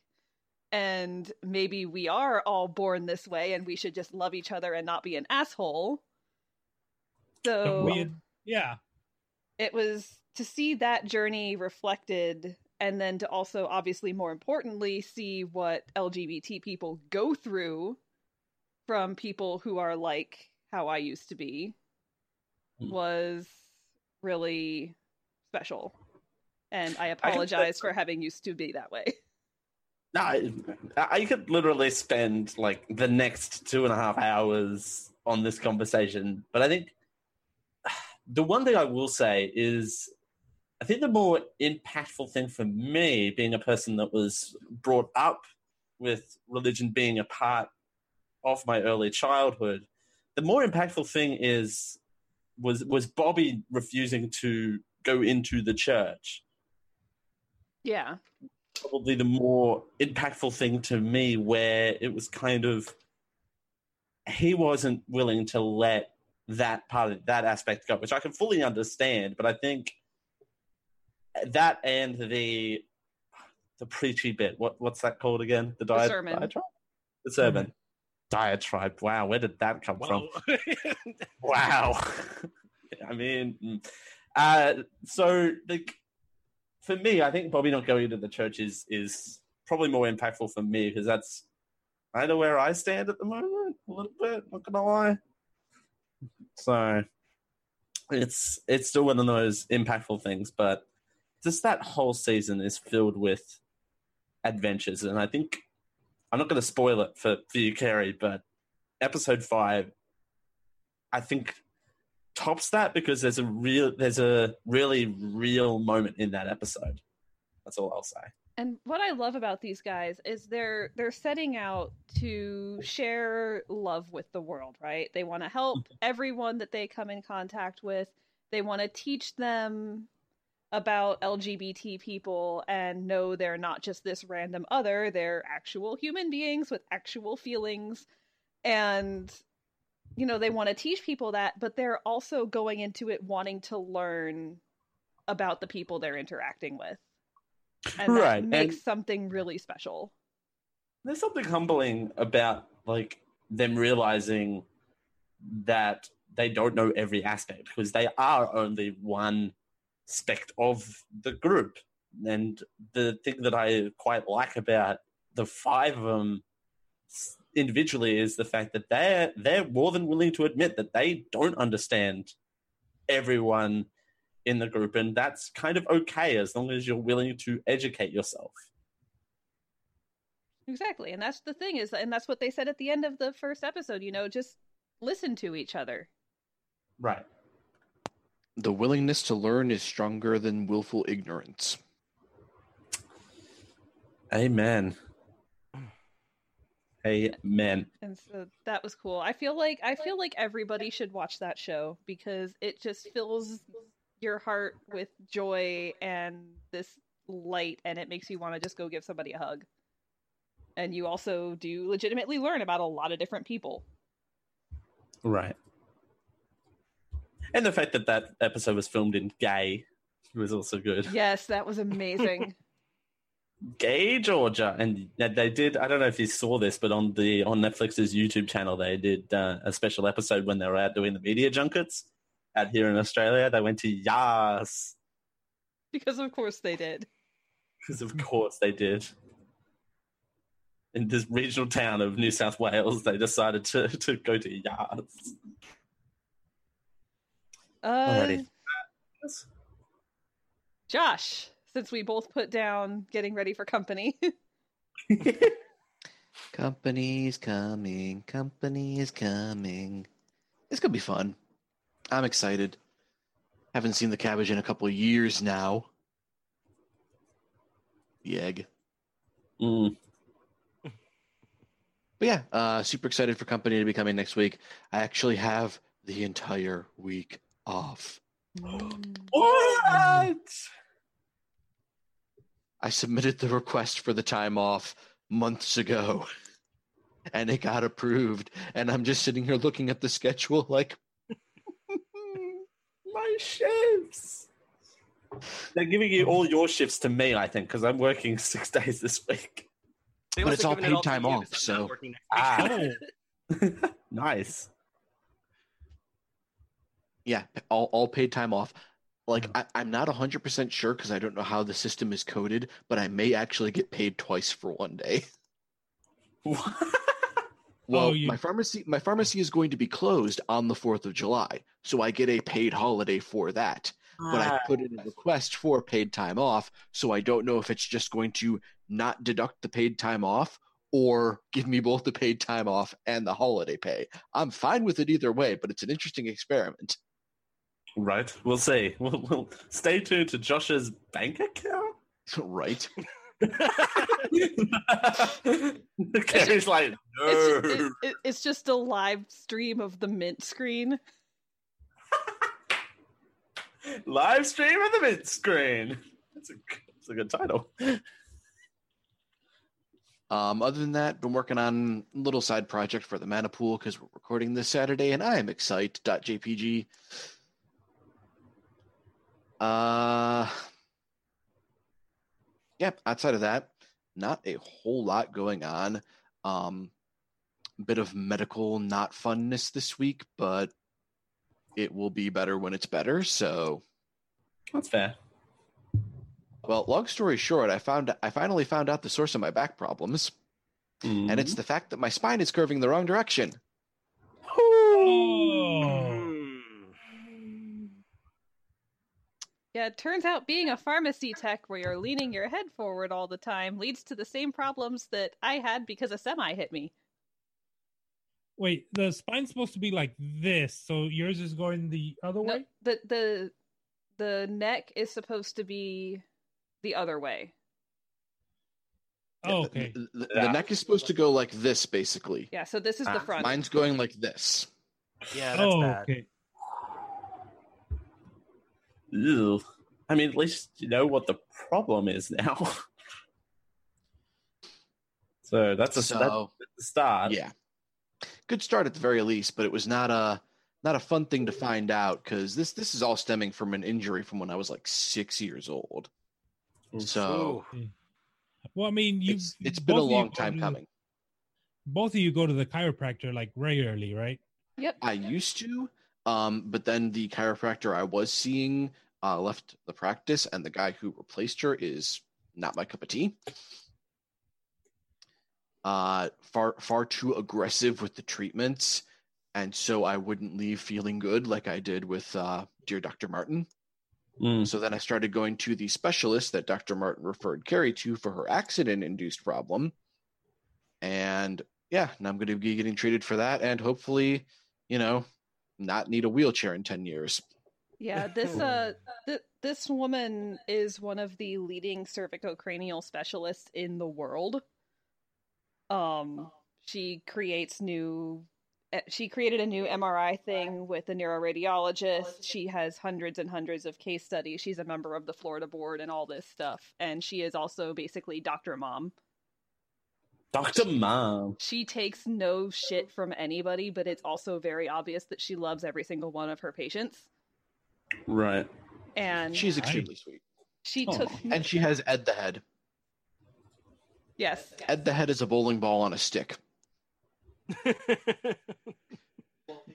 and maybe we are all born this way, and we should just love each other and not be an asshole. So weird- yeah. it was to see that journey reflected and then to also obviously more importantly see what lgbt people go through from people who are like how i used to be Hmm. was really special. And i apologize for having used to be that way. No, I, I could literally spend like the next two and a half hours on this conversation, but I think the one thing I will say is I think the more impactful thing for me, being a person that was brought up with religion being a part of my early childhood, the more impactful thing is was was Bobby refusing to go into the church. Yeah. Probably the more impactful thing to me where it was kind of he wasn't willing to let that part of that aspect go which i can fully understand but i think that and the the preachy bit what what's that called again? The, diet, sermon. diatribe? The sermon diatribe wow where did that come from Wow. I mean, mm. uh, so like for me, I think Bobby not going to the church is is probably more impactful for me because that's kind of where I stand at the moment, a little bit. Not gonna lie. So it's it's still one of those impactful things, but just that whole season is filled with adventures, and I think I'm not going to spoil it for for you, Kerry, but episode five I think tops that because there's a real there's a really real moment in that episode. That's all I'll say. And what I love about these guys is they're they're setting out to share love with the world, right? They want to help mm-hmm. everyone that they come in contact with. They want to teach them about LGBT people and know they're not just this random other, they're actual human beings with actual feelings and you know, they want to teach people that, but they're also going into it wanting to learn about the people they're interacting with. And that Right, makes and- something really special. There's something humbling about like them realizing that they don't know every aspect because they are only one spect of the group. And the thing that I quite like about the five of them individually is the fact that they're they're more than willing to admit that they don't understand everyone in the group, and that's kind of okay as long as you're willing to educate yourself. Exactly. And that's the thing is and that's what they said at the end of the first episode, you know, just listen to each other. Right. The willingness to learn is stronger than willful ignorance. Amen. Amen. And so that was cool. I feel like I feel like everybody should watch that show because it just fills your heart with joy and this light and it makes you want to just go give somebody a hug. And you also do legitimately learn about a lot of different people. Right. And the fact that that episode was filmed in gay was also good. Yes, that was amazing. Gay Georgia, and they did. I don't know if you saw this, but on the on Netflix's YouTube channel, they did uh, a special episode when they were out doing the media junkets out here in Australia. They went to Yass because of course they did. because, of course, they did. In this regional town of New South Wales, they decided to, to go to Yass. Uh, Josh, since we both put down getting ready for company, Company's coming. Company is coming. It's gonna be fun. I'm excited. Haven't seen the cabbage in a couple of years now. The egg. Mm. But yeah, uh, super excited for company to be coming next week. I actually have the entire week off. What? I submitted the request for the time off months ago, and it got approved. And I'm just sitting here looking at the schedule, like, My shifts. They're giving you all your shifts to me, I think, because I'm working six days this week. They But it's all given paid to time off, so so- working next week. Ah, nice. Yeah, all, all paid time off. Like, mm. I, I'm not 100% sure because I don't know how the system is coded, but I may actually get paid twice for one day. Well, Oh, you- my pharmacy my pharmacy is going to be closed on the 4th of July, so I get a paid holiday for that. But I put in a ah. request for paid time off, so I don't know if it's just going to not deduct the paid time off or give me both the paid time off and the holiday pay. I'm fine with it either way, but it's an interesting experiment. Right, we'll see. We'll, we'll stay tuned to Josh's bank account. right? Carrie's like, no. it's, it, it, it's just a live stream of the mint screen. Live stream of the mint screen. That's a, that's a good title. Um, other than that, been working on a little side project for the mana pool because we're recording this Saturday, and I am excited. Uh, yep. Outside of that, not a whole lot going on. Um, bit of medical not funness this week, but it will be better when it's better. So, That's fair. well, long story short, I found I finally found out the source of my back problems, and Mm-hmm. it's the fact that my spine is curving the wrong direction. Oh. Yeah, it turns out being a pharmacy tech where you're leaning your head forward all the time leads to the same problems that I had because a semi hit me. Wait, the spine's supposed to be like this, so yours is going the other No, way? the the the neck is supposed to be the other way. Oh, the- okay. The, the- Yeah. the neck is supposed to go like this, basically. Yeah, so this is Ah, the front. Mine's going like this. Yeah, that's oh, bad. okay. Ew. I mean, at least you know what the problem is now. so that's a that's So the start. yeah, good start at the very least, but it was not a not a fun thing to find out because this this is all stemming from an injury from when I was like six years old. So Well, I mean, you it's it's been a both of you long time to- coming. Both of you go to the chiropractor like regularly, right? Yep. I used to, um, but then the chiropractor I was seeing uh, left the practice, and the guy who replaced her is not my cup of tea. Uh, far far too aggressive with the treatments, and so I wouldn't leave feeling good like I did with uh, dear Dr. Martin. Mm. So then I started going to the specialist that Dr. Martin referred Carrie to for her accident-induced problem, and yeah, now I'm going to be getting treated for that, and hopefully, you know, not need a wheelchair in ten years. Yeah, this uh th- this woman is one of the leading cervicocranial specialists in the world. Um She creates new. eh, She created a new MRI thing with a neuroradiologist. She has hundreds and hundreds of case studies. She's a member of the Florida board and all this stuff. And she is also basically Dr. Mom. Dr. Mom. She takes no shit from anybody, but it's also very obvious that she loves every single one of her patients. Right. And She's extremely sweet. she Aw. took And she has Ed the Head. yes, Ed the Head is a bowling ball on a stick.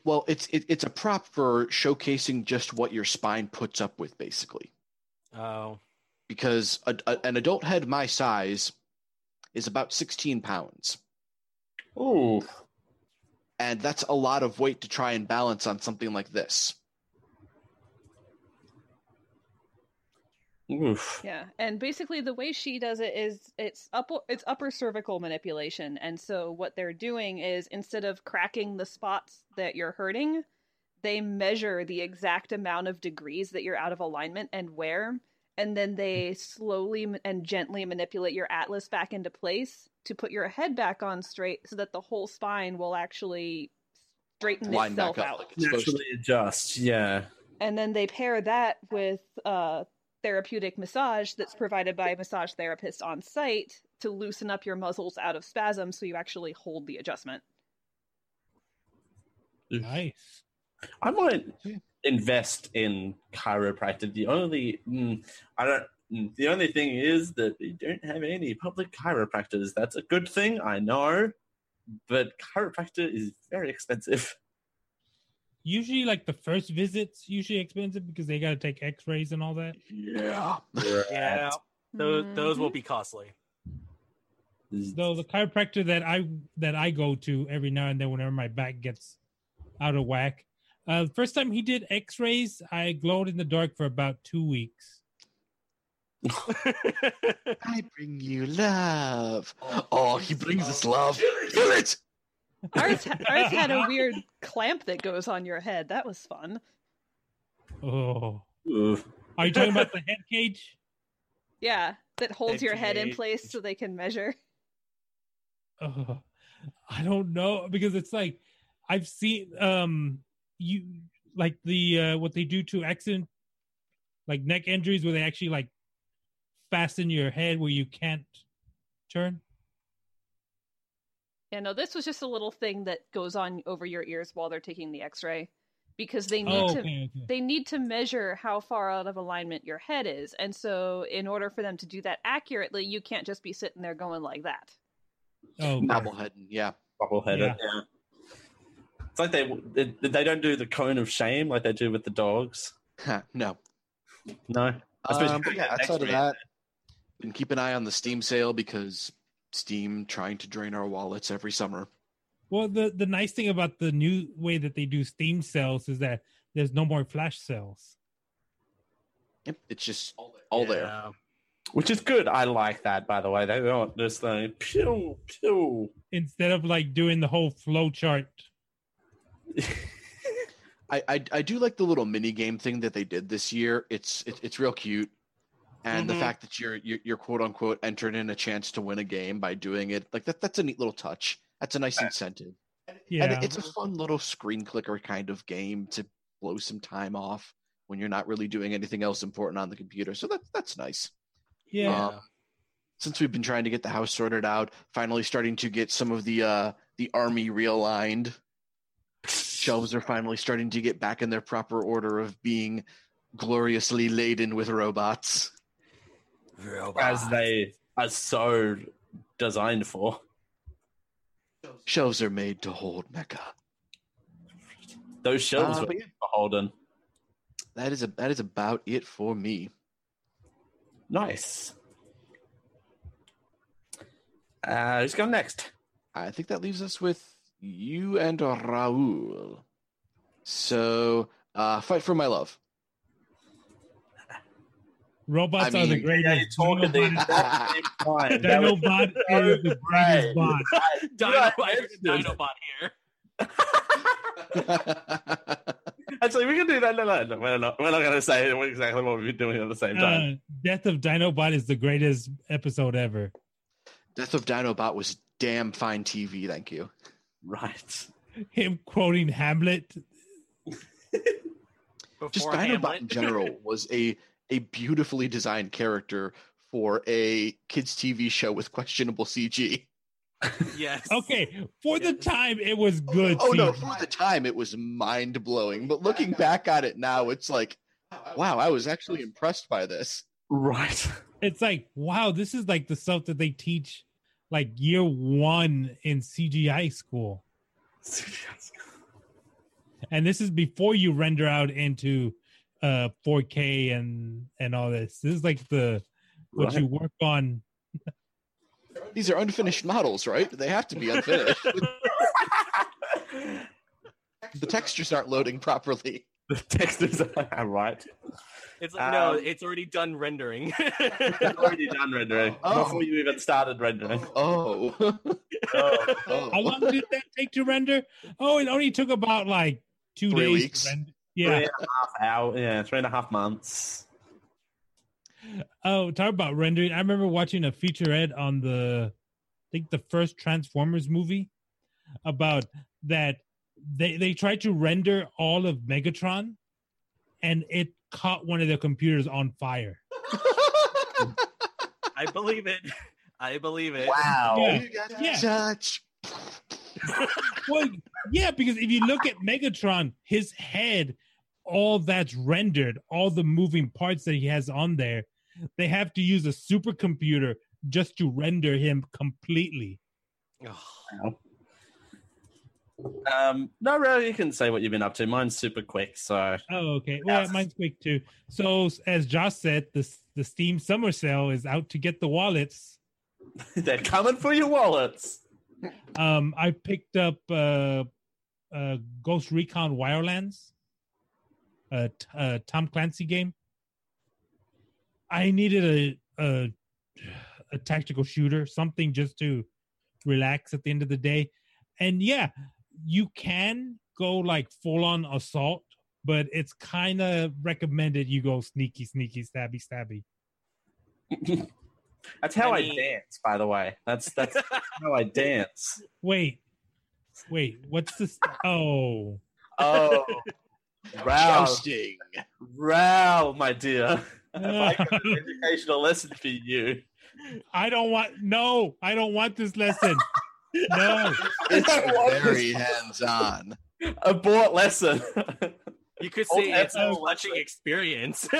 Well, it's it, it's a prop for showcasing just what your spine puts up with, basically. oh, Because a, a- an adult head my size is about 16 pounds, Ooh. and that's a lot of weight to try and balance on something like this. Oof. Yeah, and basically the way she does it is it's upper it's upper cervical manipulation, and so what they're doing is instead of cracking the spots that you're hurting, they measure the exact amount of degrees that you're out of alignment and where, and then they slowly and gently manipulate your atlas back into place to put your head back on straight, so that the whole spine will actually straighten Line itself back up out like it's supposed to. Naturally adjust. Yeah. and then they pair that with uh, therapeutic massage that's provided by a massage therapist on site to loosen up your muscles out of spasm so you actually hold the adjustment. Nice. I might invest in chiropractic. The only mm, I don't. mm, The only thing is that we don't have any public chiropractors. That's a good thing, I know, but chiropractor is very expensive. Usually, like the first visit's usually expensive because they got to take X-rays and all that. Yeah. yeah. Those those Mm-hmm. will be costly. Though the chiropractor that I that I go to every now and then, whenever my back gets out of whack, uh, the first time he did X-rays, I glowed in the dark for about two weeks. I bring you love. Oh, he brings us love. Kill it. Ours, ours had a weird clamp that goes on your head. That was fun. Oh, Oof. are you talking about the head cage? Yeah, that holds Head your head in place so they can measure. Oh, I don't know because it's like I've seen um you like the uh what they do to accident like neck injuries where they actually like fasten your head where you can't turn. Yeah, no, this was just a little thing that goes on over your ears while they're taking the X-ray, because they need Oh, to okay, okay. they need to measure how far out of alignment your head is, and so in order for them to do that accurately, you can't just be sitting there going like that. Oh, Bobblehead. Yeah. Bubble-headed. Yeah. Yeah. It's like they, they they don't do the cone of shame like they do with the dogs. no. No. I suppose Um, you but could yeah, an outside of that, and keep an eye on the Steam sale because Steam trying to drain our wallets every summer. Well, the the nice thing about the new way that they do Steam sales is that there's no more flash sales. Yep, it's just all there. Yeah. Which is good. I like that, by the way. They don't just like pew pew. Instead of like doing the whole flow chart. I, I I do like the little mini game thing that they did this year. It's it, it's real cute, and Mhm. the fact that you're, you're you're quote unquote entered in a chance to win a game by doing it like that that's a neat little touch. That's a nice incentive, Yeah. and it's a fun little screen clicker kind of game to blow some time off when you're not really doing anything else important on the computer. So that's that's nice. yeah. Um, since we've been trying to get the house sorted out, finally starting to get some of the uh the army realigned. Shelves are finally starting to get back in their proper order of being gloriously laden with robots. As they are so designed for. Shelves are made to hold mecha. Those shelves Uh, were yeah, beholden. that is a that is about it for me. Nice. Uh, who's going next? I think that leaves us with you and Raul. So, uh, fight for my love. Robots I are the mean- greatest. Talk at the Dinobot, exact same time. That Dinobot is the greatest great. bot. Dinobot, Dinobot here. Actually, we can do that. No, no, no, we're not. We're not going to say exactly what we're doing at the same time. Uh, Death of Dinobot is the greatest episode ever. Death of Dinobot was damn fine TV, thank you. Right. Him quoting Hamlet. Just Before Dinobot Hamlet. in general was a a beautifully designed character for a kids TV show with questionable CG. yes. Okay, for the time it was good. Oh no, for the time it was mind blowing, but looking back at it now, it's like, wow, I was actually impressed by this. Right. It's like, wow, this is like the stuff that they teach like year one in CGI school. And this is before you render out into uh 4K and and all this. This is like the what Right. you work on. These are unfinished models, right? They have to be unfinished. the textures aren't loading properly. the text is right. It's like, no, Um, it's already done rendering. it's Already done rendering Oh. before you even started rendering. Oh. Oh. oh. How long did that take to render? Oh, it only took about like two Three days. weeks. To render. Yeah. and a half hour, yeah, three and a half months. Oh, talk about rendering. I remember watching a featurette on the, I think the first Transformers movie, about that they they tried to render all of Megatron, and it caught one of their computers on fire. I believe it. I believe it. Wow. Yeah. You got Yeah. touch. Well, yeah, because if you look at Megatron, his head, all that's rendered, all the moving parts that he has on there, they have to use a supercomputer just to render him completely. Ugh. Um, no, really, you can say what you've been up to. Mine's super quick, so Oh, okay. Well, Yes. mine's quick too. So, as Josh said, the the Steam Summer Sale is out to get the wallets. they're coming for your wallets. Um, I picked up uh, uh, Ghost Recon Wildlands, a t- a Tom Clancy game. I needed a, a a tactical shooter, something just to relax at the end of the day. And yeah, you can go like full on assault, but it's kind of recommended you go sneaky, sneaky, stabby, stabby. That's how I, I mean- dance, by the way. That's that's how I dance. Wait, wait, what's this? Oh, Oh, wow, Jousting. wow, my dear. Have I got No. an educational lesson for you? I don't want. No, I don't want this lesson. No. It's very hands on. A Abort lesson. You could say it's a watching experience.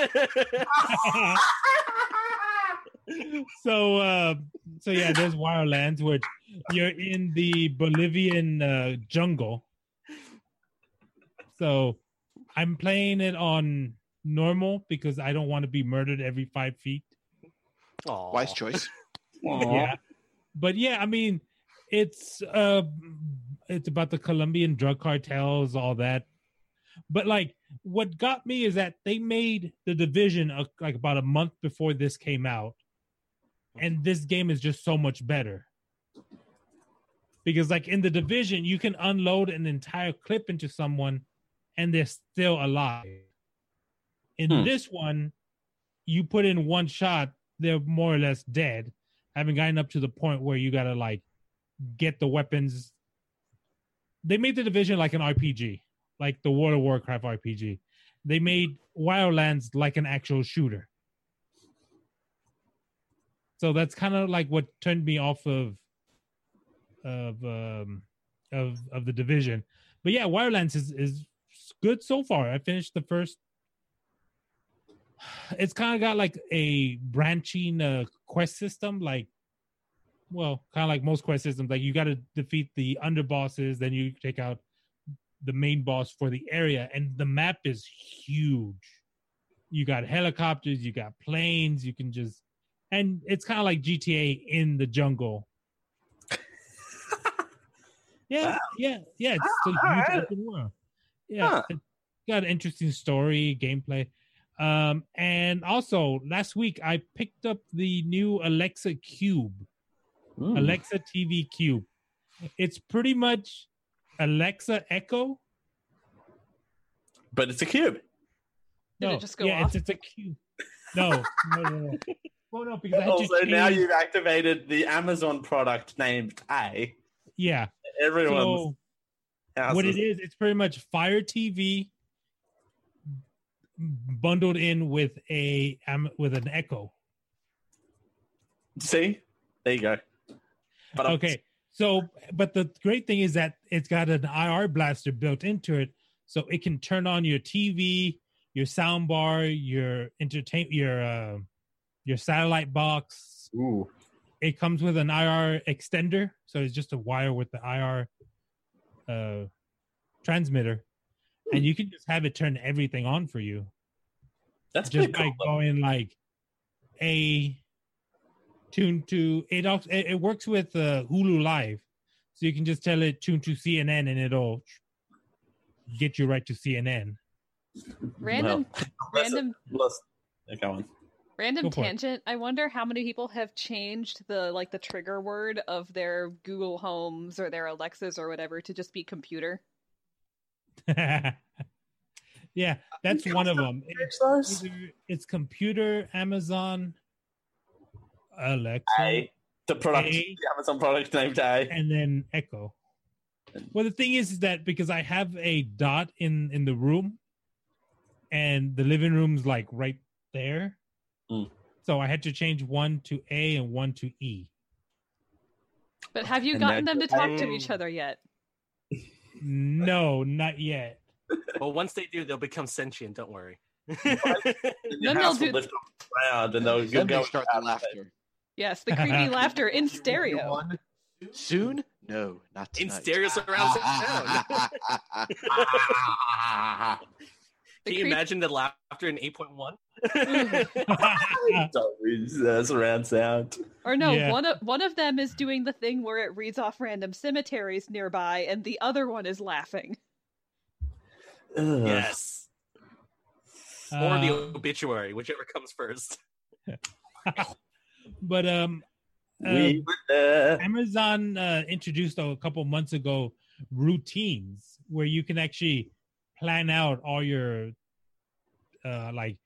so uh so yeah there's wildlands which you're in the bolivian uh jungle so i'm playing it on normal because i don't want to be murdered every five feet Aw. Wise choice. yeah but yeah i mean it's uh it's about the colombian drug cartels all that. But like what got me is that they made the division uh, like about a month before this came out. And this game is just so much better. Because like in the division you can unload an entire clip into someone and they're still alive. In Hmm. this one you put in one shot they're more or less dead. Haven't gotten up to the point where you gotta like get the weapons. They made the division like an rpg like the world of warcraft rpg they made wildlands like an actual shooter. So that's kind of like what turned me off of of um of of the division. But yeah wildlands is is good so far. I finished the first. It's kind of got like a branching uh quest system like well kind of like most quest systems like you got to defeat the underbosses then you take out the main boss for the area and the map is huge. You got helicopters you got planes you can just and it's kind of like gta in the jungle. Yeah yeah yeah it's a huge alright. open world yeah Huh. it's got an interesting story gameplay. Um and also last week i picked up the new alexa cube Hmm. alexa tv cube it's pretty much alexa echo But it's a cube. Did it just go yeah, off? it's it's a cube. No, no, no, no. Well, no, because I had Also, to now you've activated the Amazon product named A. yeah. Everyone's So what it is, it's pretty much Fire TV bundled in with a um, with an Echo. See, there you go. But I'm- Okay, so but the great thing is that it's got an IR blaster built into it, so it can turn on your TV, your sound bar, your entertain, your uh, your satellite box. Ooh. It comes with an IR extender, so it's just a wire with the IR uh, transmitter, and you can just have it turn everything on for you That's just cool. going like a tune to it. Also, it, it works with uh, Hulu Live, so you can just tell it tune to CNN, and it'll get you right to CNN. Random, Well, random, let's- go on. random Go it. tangent. I wonder how many people have changed the like the trigger word of their Google Homes or their Alexas or whatever to just be computer. yeah, that's one of them. It's, it's computer, Amazon, Alexa, A. The product, A. the Amazon product named A. and then Echo. Well, the thing is, is that because I have a dot in in the room, and the living room's like right there, Mm. so I had to change one to A and one to E. But have you And gotten them to talk to Mm. each other yet? No, not yet. well, once they do, they'll become sentient. Don't worry. Then they'll do- lift off the ground and they'll Then go they start the laughter. Yes, the creepy laughter in stereo. Soon? No, not In stereo surround sound. The Can you imagine the laughter in 8.1? Always, uh, surround sound. Or no, Yeah. one of one of them is doing the thing where it reads off random cemeteries nearby, and the other one is laughing. Ugh. yes. Or the Uh, obituary, whichever comes first. but um, there. Amazon uh, introduced a couple months ago routines where you can actually plan out all your uh like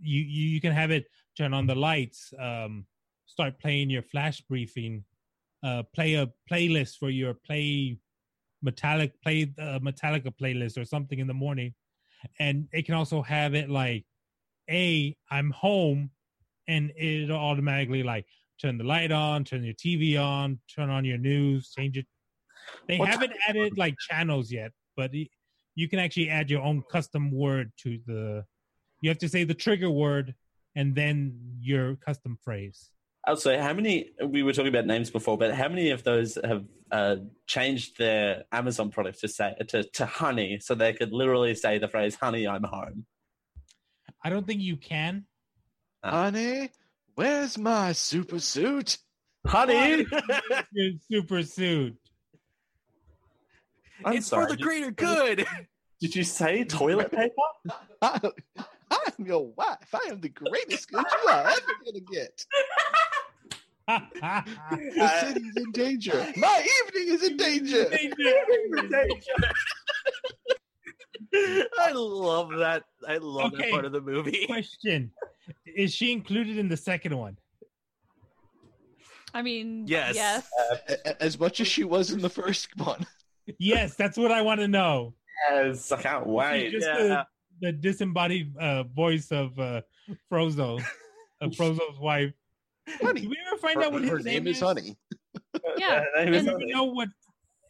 you you, you can have it turn on the lights um start playing your flash briefing uh play a playlist for your play metallic play uh, metallica playlist or something in the morning and it can also have it like a i'm home and it'll automatically like turn the light on turn your tv on turn on your news change it they What haven't added like channels yet but it, you can actually add your own custom word to the you have to say the trigger word and then your custom phrase Also, how many? We were talking about names before, but how many of those have uh, changed their Amazon product to say to, to honey, so they could literally say the phrase "Honey, I'm home." i don't think you can Ah. Honey, where's my super suit? Honey, your super suit I'm it's sorry. for the did- greater good. Did you say toilet paper? I, am your wife. I am the greatest good you are ever gonna get. The city's in danger. My evening is in danger. I love that. I love Okay. that part of the movie. question is she included in the second one I mean, Yes. yes. A- a- As much as she was in the first one. yes that's what i want to know Yes, I can't wait. just yeah. the, the disembodied uh, voice of uh, Frozone, of Frozone's wife. Honey. Did we ever find Her, out what his her name is Honey. Yeah, Her Do and- we Honey. know what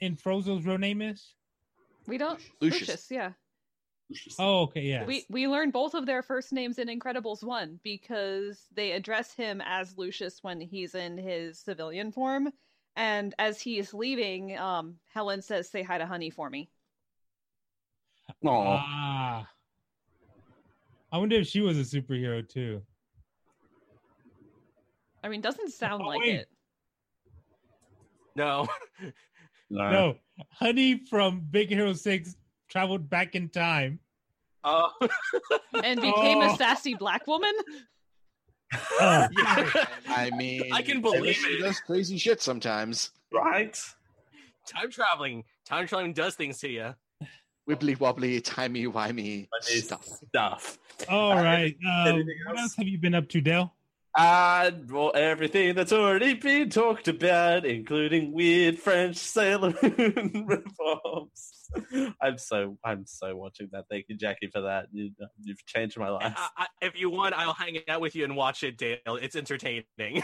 in Frozone's real name is? We don't. Lucius. Lucius, yeah. Oh, okay, yeah. We we learn both of their first names in Incredibles one because they address him as Lucius when he's in his civilian form, and as he is leaving, um, Helen says, "Say hi to Honey for me." Aw. Ah. I wonder if she was a superhero too. I mean, doesn't sound Oh, like wait. it. No. no. No, Honey from Big Hero Six traveled back in time. Oh, And became Oh. a sassy black woman. Oh, I mean, I can believe it. does crazy shit sometimes. Right? time traveling. Time traveling does things to you. Wibbly wobbly, timey wimey Funny stuff. Stuff. all right. Um, Anything what else? else have you been up to, Dale? Uh, well, everything that's already been talked about, including weird French Sailor Moon reforms. I'm so I'm so watching that. Thank you, Jacky, for that. You, you've changed my life. I, I, if you want, I'll hang out with you and watch it, Dale. It's entertaining.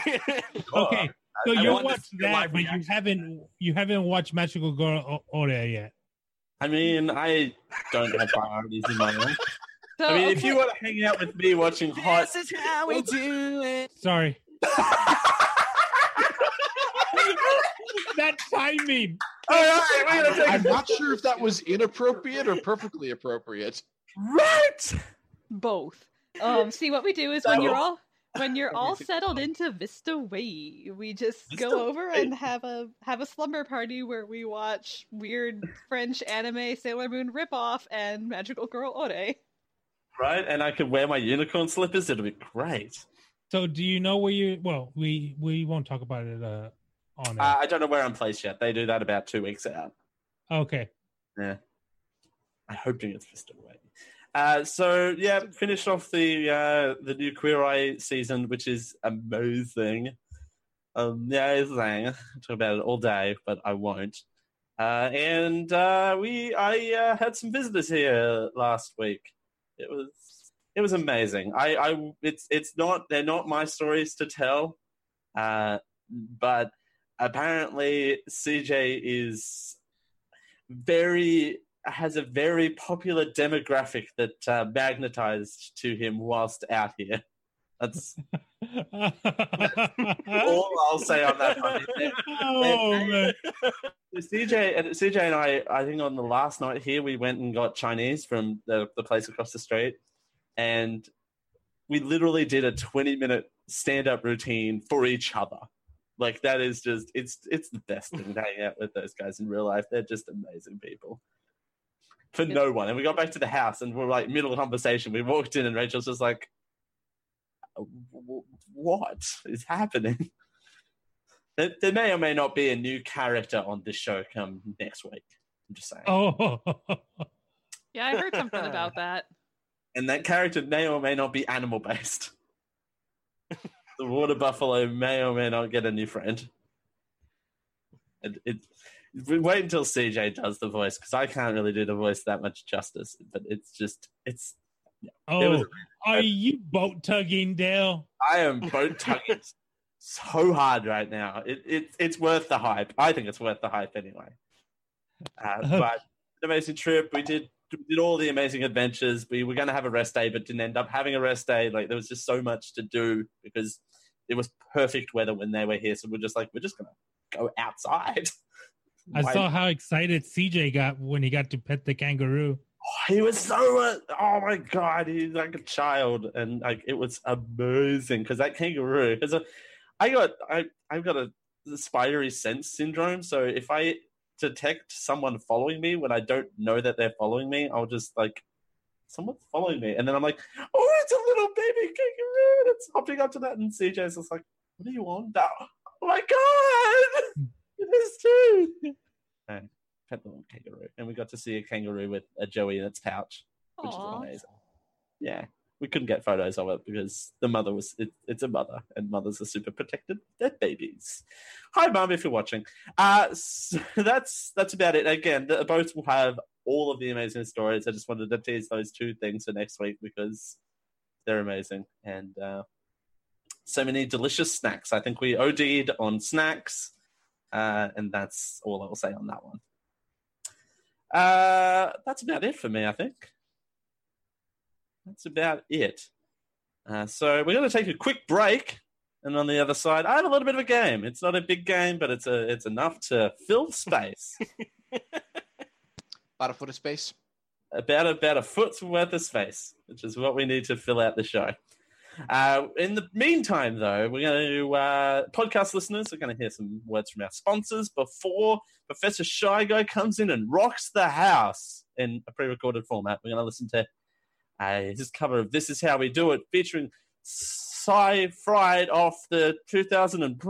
Okay, so I you want to watched that, live but you haven't you haven't watched Magical Girl O- Ore yet. I mean, I don't have priorities in my life. So, I mean, if you want to hang out with me watching hot, this is how we do it. Sorry. that timing. all right, we're gonna I'm not sure if that was inappropriate or perfectly appropriate. right. both. Um, see what we do is when So- you're all when you're all settled into Vista Way, we just Vista go over Way. and have a have a slumber party where we watch weird French anime Sailor Moon ripoff and Magical Girl Ore. Right, and I can wear my unicorn slippers. It'll be great. So do you know where you? Well, we we won't talk about it uh, on. Uh. I don't know where I'm placed yet. They do that about two weeks out. okay. Yeah. I'm hoping it's Vista Way. Uh, so yeah, finished off the uh, the new Queer Eye season, which is amazing. Amazing. Talk about it all day, but I won't. Uh, and uh, we, I uh, had some visitors here last week. It was, it was amazing. I, I, it's, it's not, they're not my stories to tell, uh, but apparently CJ is very has a very popular demographic that uh, magnetized to him whilst out here. That's all I'll say on that one. oh man. CJ and CJ and I, I think on the last night here, we went and got Chinese from the, the place across the street, and we literally did a twenty minute stand up routine for each other. Like that is just it's it's the best thing to hang out with those guys in real life. They're just amazing people. For no one, and we got back to the house and we're like middle of conversation. We walked in and Rachel's just like, "W- "What is happening?" There, there may or may not be a new character on this show come next week. I'm just saying. Oh. Yeah, I heard something about that. And that character may or may not be animal based. the water buffalo may or may not get a new friend. It, it, we wait until CJ does the voice because I can't really do the voice that much justice. But it's just, it's. Oh, are you boat tugging, Dale? I am boat tugging so hard right now. It, it, it's worth the hype. I think it's worth the hype anyway. Uh, but an amazing trip. We did we did all the amazing adventures. We were going to have a rest day, but didn't end up having a rest day. Like there was just so much to do because it was perfect weather when they were here. So we're just like we're just going to go outside. I Why- saw how excited CJ got when he got to pet the kangaroo. He was so oh my god he's like a child. And like it was amazing because that kangaroo because i got i i've got a spidery sense syndrome. So if i detect someone following me when i don't know that they're following me i'll just like someone's following me. And then i'm like oh it's a little baby kangaroo and it's hopping up to that. And cj's just like what are you on about? Oh my god it is too. and pet the little kangaroo, and we got to see a kangaroo with a Joey in its pouch, which Aw. is amazing. Yeah, we couldn't get photos of it because the mother was it, it's a mother, and mothers are super protected their babies. Hi, mum, if you're watching. Uh, so that's that's about it. Again, the both will have all of the amazing stories. I just wanted to tease those two things for next week because they're amazing and uh, so many delicious snacks. I think we OD'd on snacks. Uh, and that's all I'll say on that one. Uh, that's about it for me, I think. That's about it. Uh, so we're going to take a quick break, and on the other side, I have a little bit of a game. It's not a big game, but it's a it's enough to fill space. About a foot of space. about about a foot's worth of space, which is what we need to fill out the show. Uh, in the meantime, though, we're going to uh, podcast listeners are going to hear some words from our sponsors before Professor Shy Guy comes in and rocks the house in a pre-recorded format. We're going to listen to uh, his cover of "This Is How We Do It," featuring Cy Fried off the 2000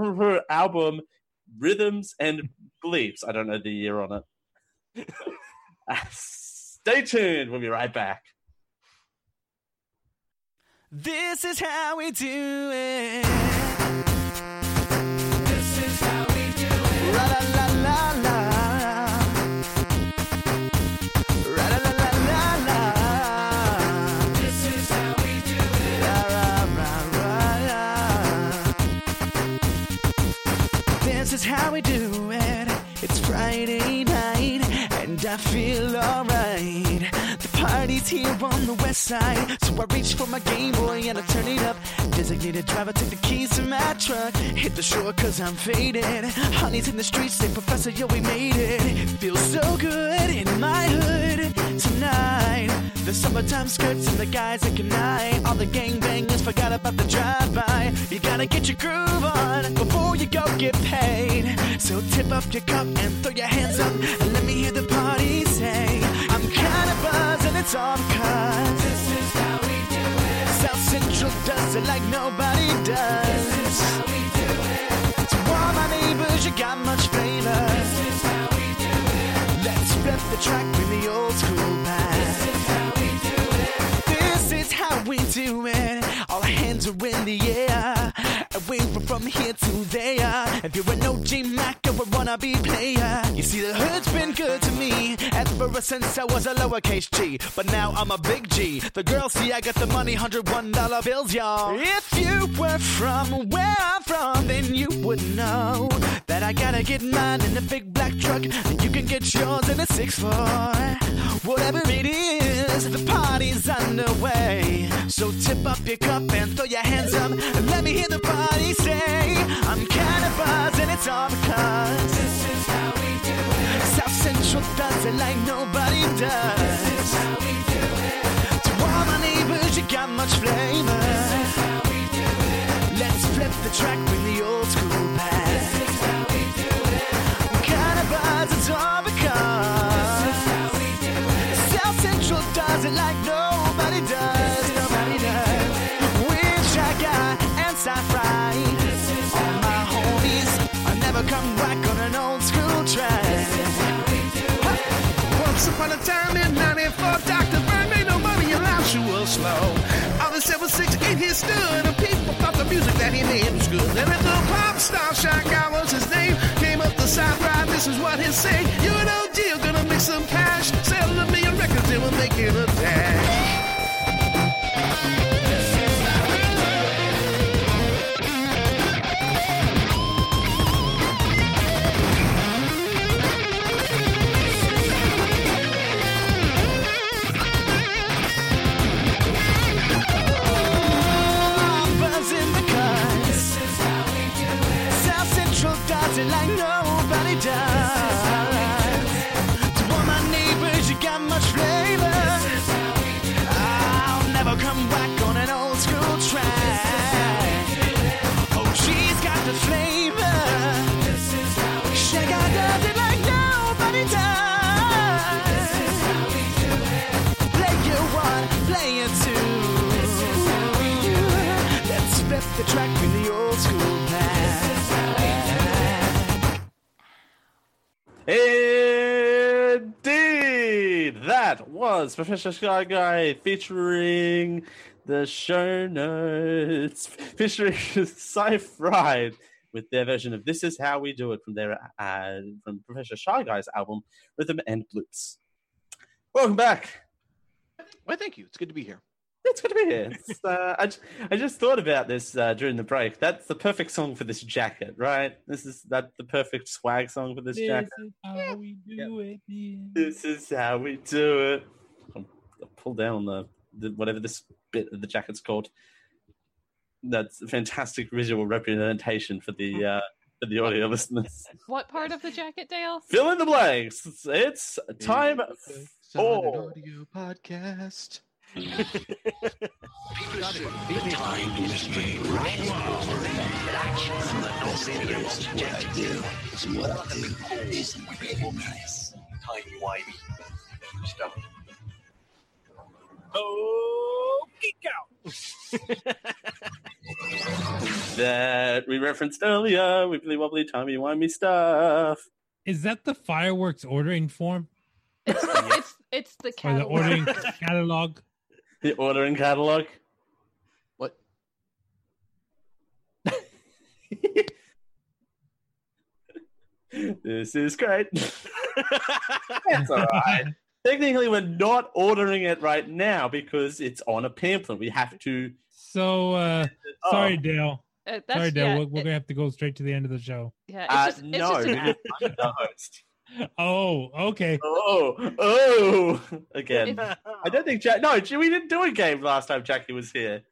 album "Rhythms and Bleeps." I don't know the year on it. Uh, stay tuned. We'll be right back. This is how we do it. This is how we do it. La la la la la. La la la la la. This is how we do it. La ra ra ra. This is how we do it. It's Friday night and I feel alright. Party's here on the west side, so I reach for my Game Boy and I turn it up. Designated driver, take the keys to my truck. Hit the shore cause I'm faded. Honey's in the streets, say, Professor, yo, we made it. Feels so good in my hood tonight. The summertime skirts and the guys at night. All the gangbangers forgot about the drive-by. You gotta get your groove on before you go get paid. So tip up your cup and throw your hands up and let me hear the it's all because this is how we do it. South Central does it like nobody does. This is how we do it. To all my neighbors, you got much flavor. This is how we do it. Let's flip the track with the old school back. This is how we do it. This is how we do it. All our hands are in the air. And we were from here to there. If you're an OG Mac a wannabe player, you see the hood's been good to me ever since I was a lowercase G. But now I'm a big G. The girls see I got the money, hundred one dollar bills, y'all. If you were from where I'm from, then you would know that I gotta get mine in a big black truck, and you can get yours in a six four. Whatever it is, the party's underway. So tip up your cup and throw your hands up, and let me hear the party say, I'm and it's all because this is how we do it. South Central does it like nobody does. This is how we do it. To all my neighbors, you got much flavor. This is how we do it. Let's flip the track with the old school back. This is how we do it. Kinda buzzed, it's all because this is how we do it. South Central does it like upon a time in 94, Dr. Bird made no money and was slow. All the 768 he stood, and people thought the music that he made was good. Then a little pop star, Guy was his name, came up the side ride, this is what he say. You and OG are gonna make some cash, sell a million records, then we're making a dash. It like nobody does. To all my neighbors, you got much flavor. I'll never come back on an old school track. Oh, she's got the flavor. Shaka does it like nobody does. Play your one, play your two. Let's flip the track with the old school Indeed, that was Professor Shy Guy featuring the show notes, featuring Sci Fried with their version of "This Is How We Do It" from their uh, from Professor Shy Guy's album Rhythm and Bloops. Welcome back. Well, thank you. It's good to be here. It's good to be here. It's, uh, I, ju- I just thought about this uh, during the break. That's the perfect song for this jacket, right? This is that the perfect swag song for this jacket. Is how we do it. This is how we do it. I'll, I'll pull down the, the whatever this bit of the jacket's called. That's a fantastic visual representation for the uh, for the audio listeners. What part of the jacket, Dale? Fill in the blanks. It's, it's time Solid for audio podcast. Oh, geek out. that we referenced earlier. Wibbly wobbly, timey wimey stuff. Is that the fireworks ordering form It's it's, it's the or the ordering catalog? The ordering catalog. What? this is great. That's all right. Technically, we're not ordering it right now because it's on a pamphlet. We have to. So, uh, oh. sorry, Dale. Uh, sorry, Dale. Yeah, we're, we're it, gonna have to go straight to the end of the show. Yeah, it's uh, just, it's no, just the host. Oh, okay. Oh, oh, again. I don't think Jack. No, we didn't do a game last time Jackie was here.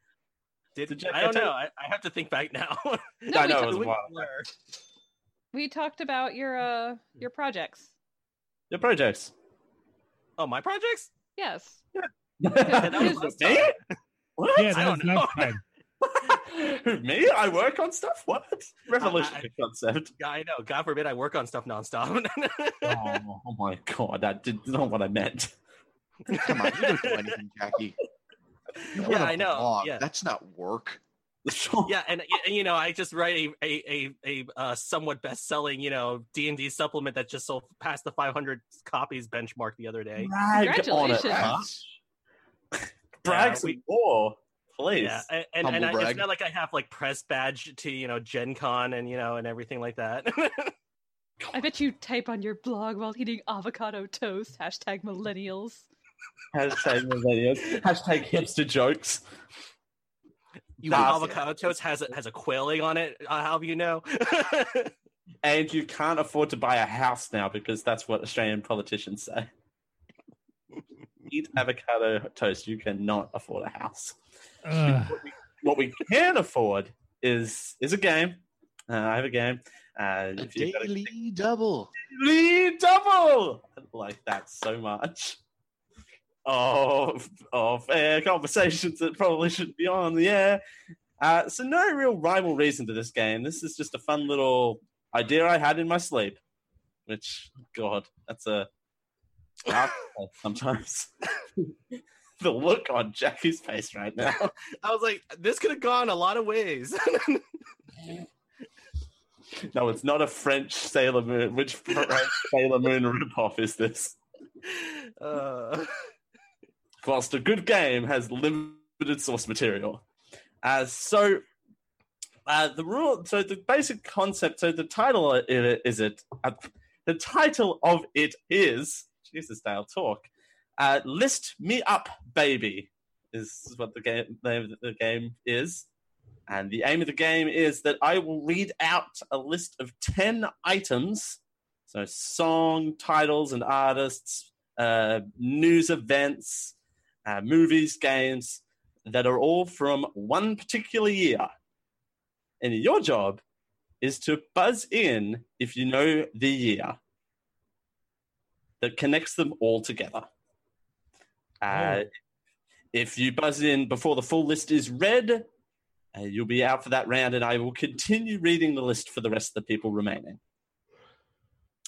Did, Did Jack- I don't I know. I, I have to think back now. No, I we know talked- it was a We- we talked about your uh your projects. Your projects. oh, my projects? Yes. that was last Me? time. What? Yeah, I that was don't know. last time. Who, me? I work on stuff? What? Revolutionary concept. Yeah, I know. God forbid I work on stuff nonstop. Oh, oh my god, that did not what I meant. Come on, you don't do anything, Jackie. You Yeah, I know, blog. yeah. That's not work. yeah, and, and you know, I just write a a a, a uh, somewhat best selling you know D and D supplement that just sold past the 500 copies benchmark the other day. Brag on it, Congratulations. huh? Brag Yeah, some we- more, please. Yeah, and, and, and I, it's not like I have like press badge to you know Gen Con and you know and everything like that. I bet you type on your blog while eating avocado toast. Hashtag millennials. Hashtag millennials. Hashtag hipster jokes. you That's- avocado toast has a, has a quailing on it. Uh, how do you know? And you can't afford to buy a house now because that's what Australian politicians say. Eat avocado toast. You cannot afford a house. Ugh. What we can afford is is a game. Uh, I have a game. Uh, A if you've a daily double. daily double, I like that so much. Oh, oh, fair conversations that probably shouldn't be on the air. Uh, so no real rhyme or reason to this game. This is just a fun little idea I had in my sleep. Which, God, that's a sometimes. the look on Jackie's face right now. I was like, this could have gone a lot of ways. No, it's not a French Sailor Moon. Which French Sailor Moon ripoff is this? uh, whilst a good game has limited source material. Uh, so uh, the rule, so the basic concept, so the title of it is it, uh, the title of it is, Jesus, style talk. Uh, List me up, baby, is what the game name of the game is. And the aim of the game is that I will read out a list of 10 items. So, song, titles, and artists, uh, news events, uh, movies, games that are all from one particular year. And your job is to buzz in if you know the year that connects them all together. Uh, If you buzz in before the full list is read, uh, you'll be out for that round, and I will continue reading the list for the rest of the people remaining.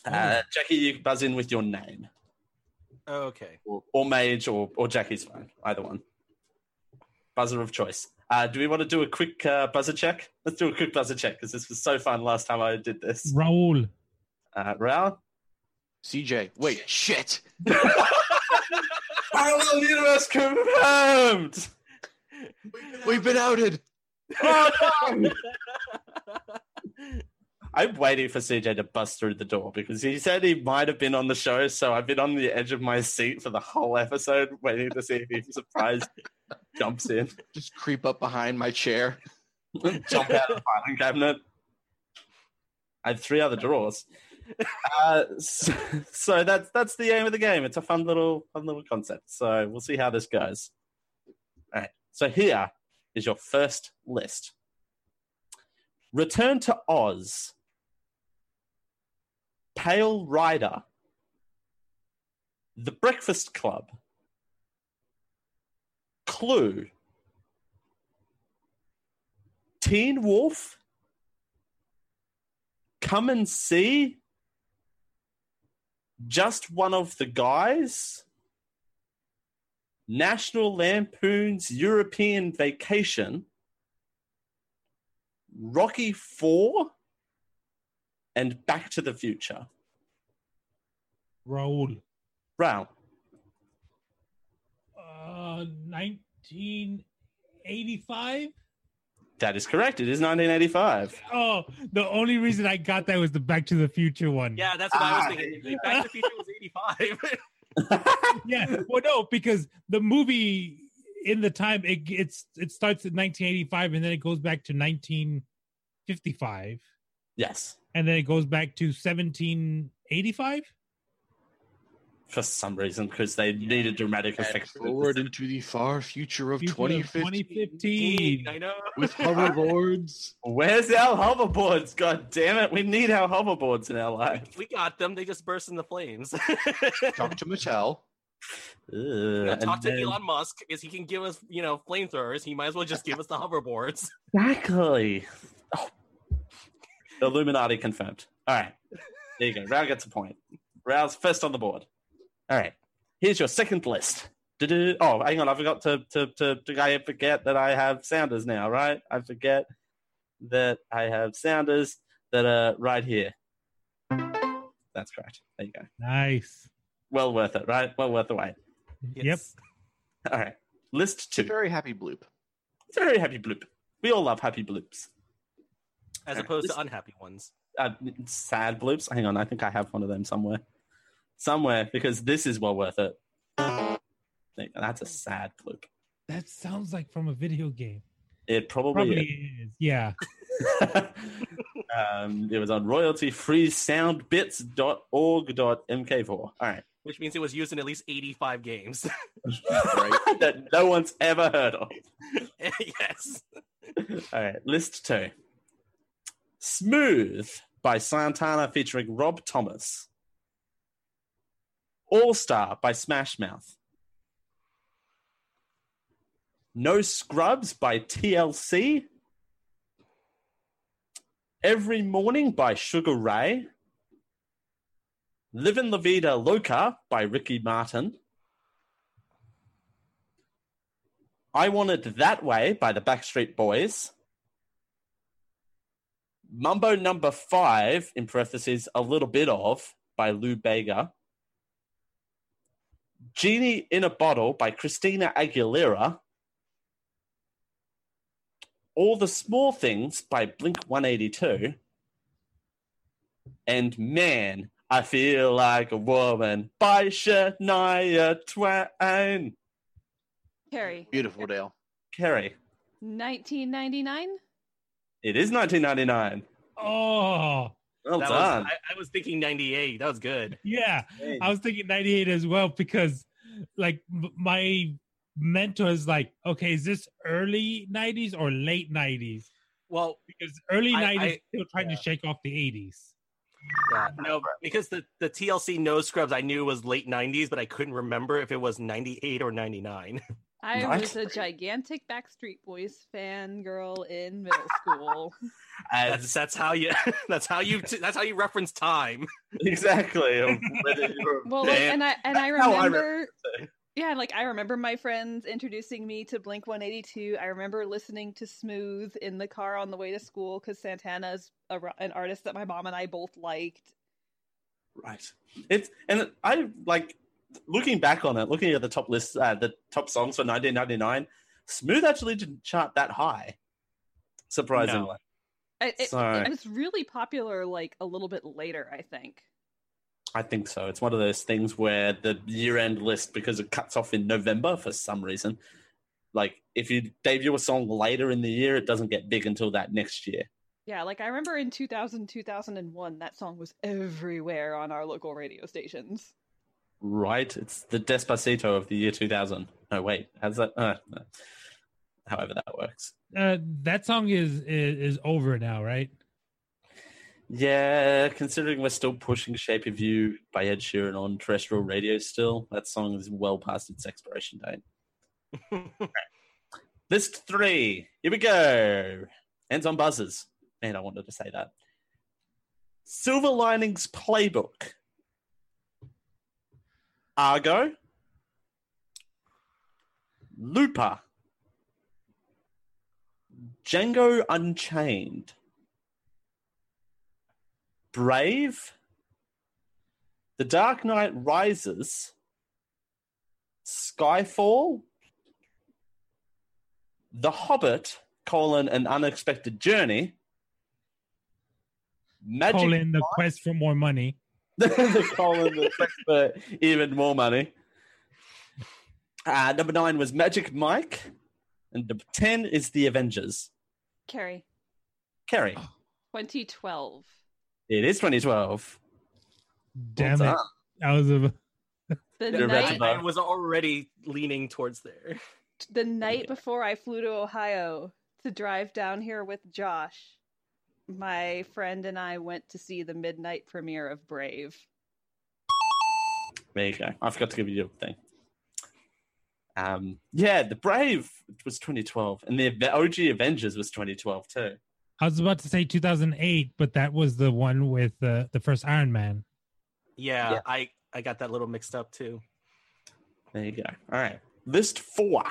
Uh, Jackie, you can buzz in with your name, okay. or, or Mage, or, or Jackie's phone, either one. Buzzer of choice. Uh, do we want to do a quick uh, buzzer check? Let's do a quick buzzer check because this was so fun last time I did this. Raul. Uh, Raul? CJ. Wait, shit. Parallel universe confirmed! We've been outed. Oh, no! I'm waiting for CJ to bust through the door because he said he might have been on the show, so I've been on the edge of my seat for the whole episode, waiting to see if he surprised jumps in, Just creep up behind my chair. jump out of the filing cabinet. I have three other drawers. Uh, so, so that's that's the aim of the game. It's a fun little fun little concept. So we'll see how this goes. All right. So here is your first list. Return to Oz. Pale Rider. The Breakfast Club. Clue. Teen Wolf. Come and see. Just one of the guys. National Lampoon's European Vacation. Rocky Four. And Back to the Future. Raul. Brown. Uh, 1985. That is correct. It is 1985. Oh, the only reason I got that was the Back to the Future one. Yeah, that's what I was Ah, thinking. Back to the Future was 85. yeah. Well, no, because the movie in the time it it's it starts in 1985 and then it goes back to 1955 Yes. and then it goes back to 1785. For some reason, because they need a dramatic And effects. forward into the far future of Future of 2015. I know. with hoverboards. Where's our hoverboards? God damn it. We need our hoverboards in our life. We got them. They just burst into flames. Talk to Mattel. Ugh, You know, and talk to then- Elon Musk because he can give us, you know, flamethrowers. He might as well just give us the hoverboards. Exactly. Oh. Illuminati confirmed. All right. There you go. Rao gets a point. Rao's first on the board. All right. Here's your second list. Du-du. Oh, hang on. I forgot to, to, to, to I forget that I have sounders now, right? I forget that I have sounders that are right here. That's correct. There you go. Nice. Well worth it, right? Well worth the wait. Yep. All right. List It's a two. very happy bloop. Very happy bloop. We all love happy bloops. As Alright, opposed this- to unhappy ones. uh, sad bloops. Hang on, I think I have one of them somewhere. Somewhere, because this is well worth it. There you go, That's a sad bloop. That sounds like from a video game. It probably, Probably is. Yeah. um, it was on royaltyfreesoundbits.org.mk4. All right. Which means it was used in at least 85 games. Right? that no one's ever heard of. yes. All right, list two. Smooth by Santana featuring Rob Thomas. All Star by Smash Mouth. No Scrubs by TLC. Every Morning by Sugar Ray. Livin' La Vida Loca by Ricky Martin. I Want It That Way by the Backstreet Boys. Mambo Number Five, in parentheses, a little bit of, by Lou Bega. Genie in a Bottle by Christina Aguilera. All the Small Things by Blink 182. And Man, I Feel Like a Woman by Shania Twain. Carrie, Beautiful, Dale. Kerry, 1999. it is 1999. Oh, Well That was, done. I, I was thinking 98. That was good. yeah. I was thinking 98 as well because, like, m- my mentor is like, okay, is this early 90s or late 90s? Well, Because early I- 90s I- still trying to shake off the 80s. yeah, no, because the, the TLC No Scrubs I knew was late 90s, but I couldn't remember if it was 98 or 99. I Right. was a gigantic Backstreet Boys fan girl in middle school. That's, As that's how you. That's how you. That's how you reference time. exactly. of whether you were a Well, like, and I and I That's I remember, yeah, like I remember my friends introducing me to Blink One Eighty Two. I remember listening to Smooth in the car on the way to school because Santana's a, an artist that my mom and I both liked. Right. It's and I like looking back on it, looking at the top list, uh, the top songs for 1999. Smooth actually didn't chart that high, surprisingly. It, it, So- it was really popular like a little bit later, I think. I think so. It's one of those things where the year-end list, because it cuts off in November for some reason, like if you debut a song later in the year, it doesn't get big until that next year. Yeah, like I remember in 2000, 2001, that song was everywhere on our local radio stations. Right? It's the Despacito of the year 2000. No, wait, how's that? Uh. However that works. Uh, that song is, is is over now, right? Yeah, considering we're still pushing Shape of You by Ed Sheeran on terrestrial radio still, that song is well past its expiration date. List three. Here we go. Ends on buzzers. Man, I wanted to say that. Silver Linings Playbook. Argo. Looper. Django Unchained. Brave, The Dark Knight Rises, Skyfall, The Hobbit, colon, an unexpected journey. Magic Colon the quest for more money. the colon, the quest for even more money. Uh, number nine was Magic Mike. And number 10 is The Avengers. Carrie, Kerry, 2012. it is 2012. Damn Well it! done. I was a The You're night. I was already leaning towards there. the night before I flew to Ohio to drive down here with Josh, my friend and I went to see the midnight premiere of Brave. There you go. I forgot to give you your thing. Um, yeah, The Brave was 2012, and the OG Avengers was 2012 too. I was about to say 2008, but that was the one with uh, the first Iron Man. Yeah, Yeah. I I got that little mixed up too. There you go. All right. List four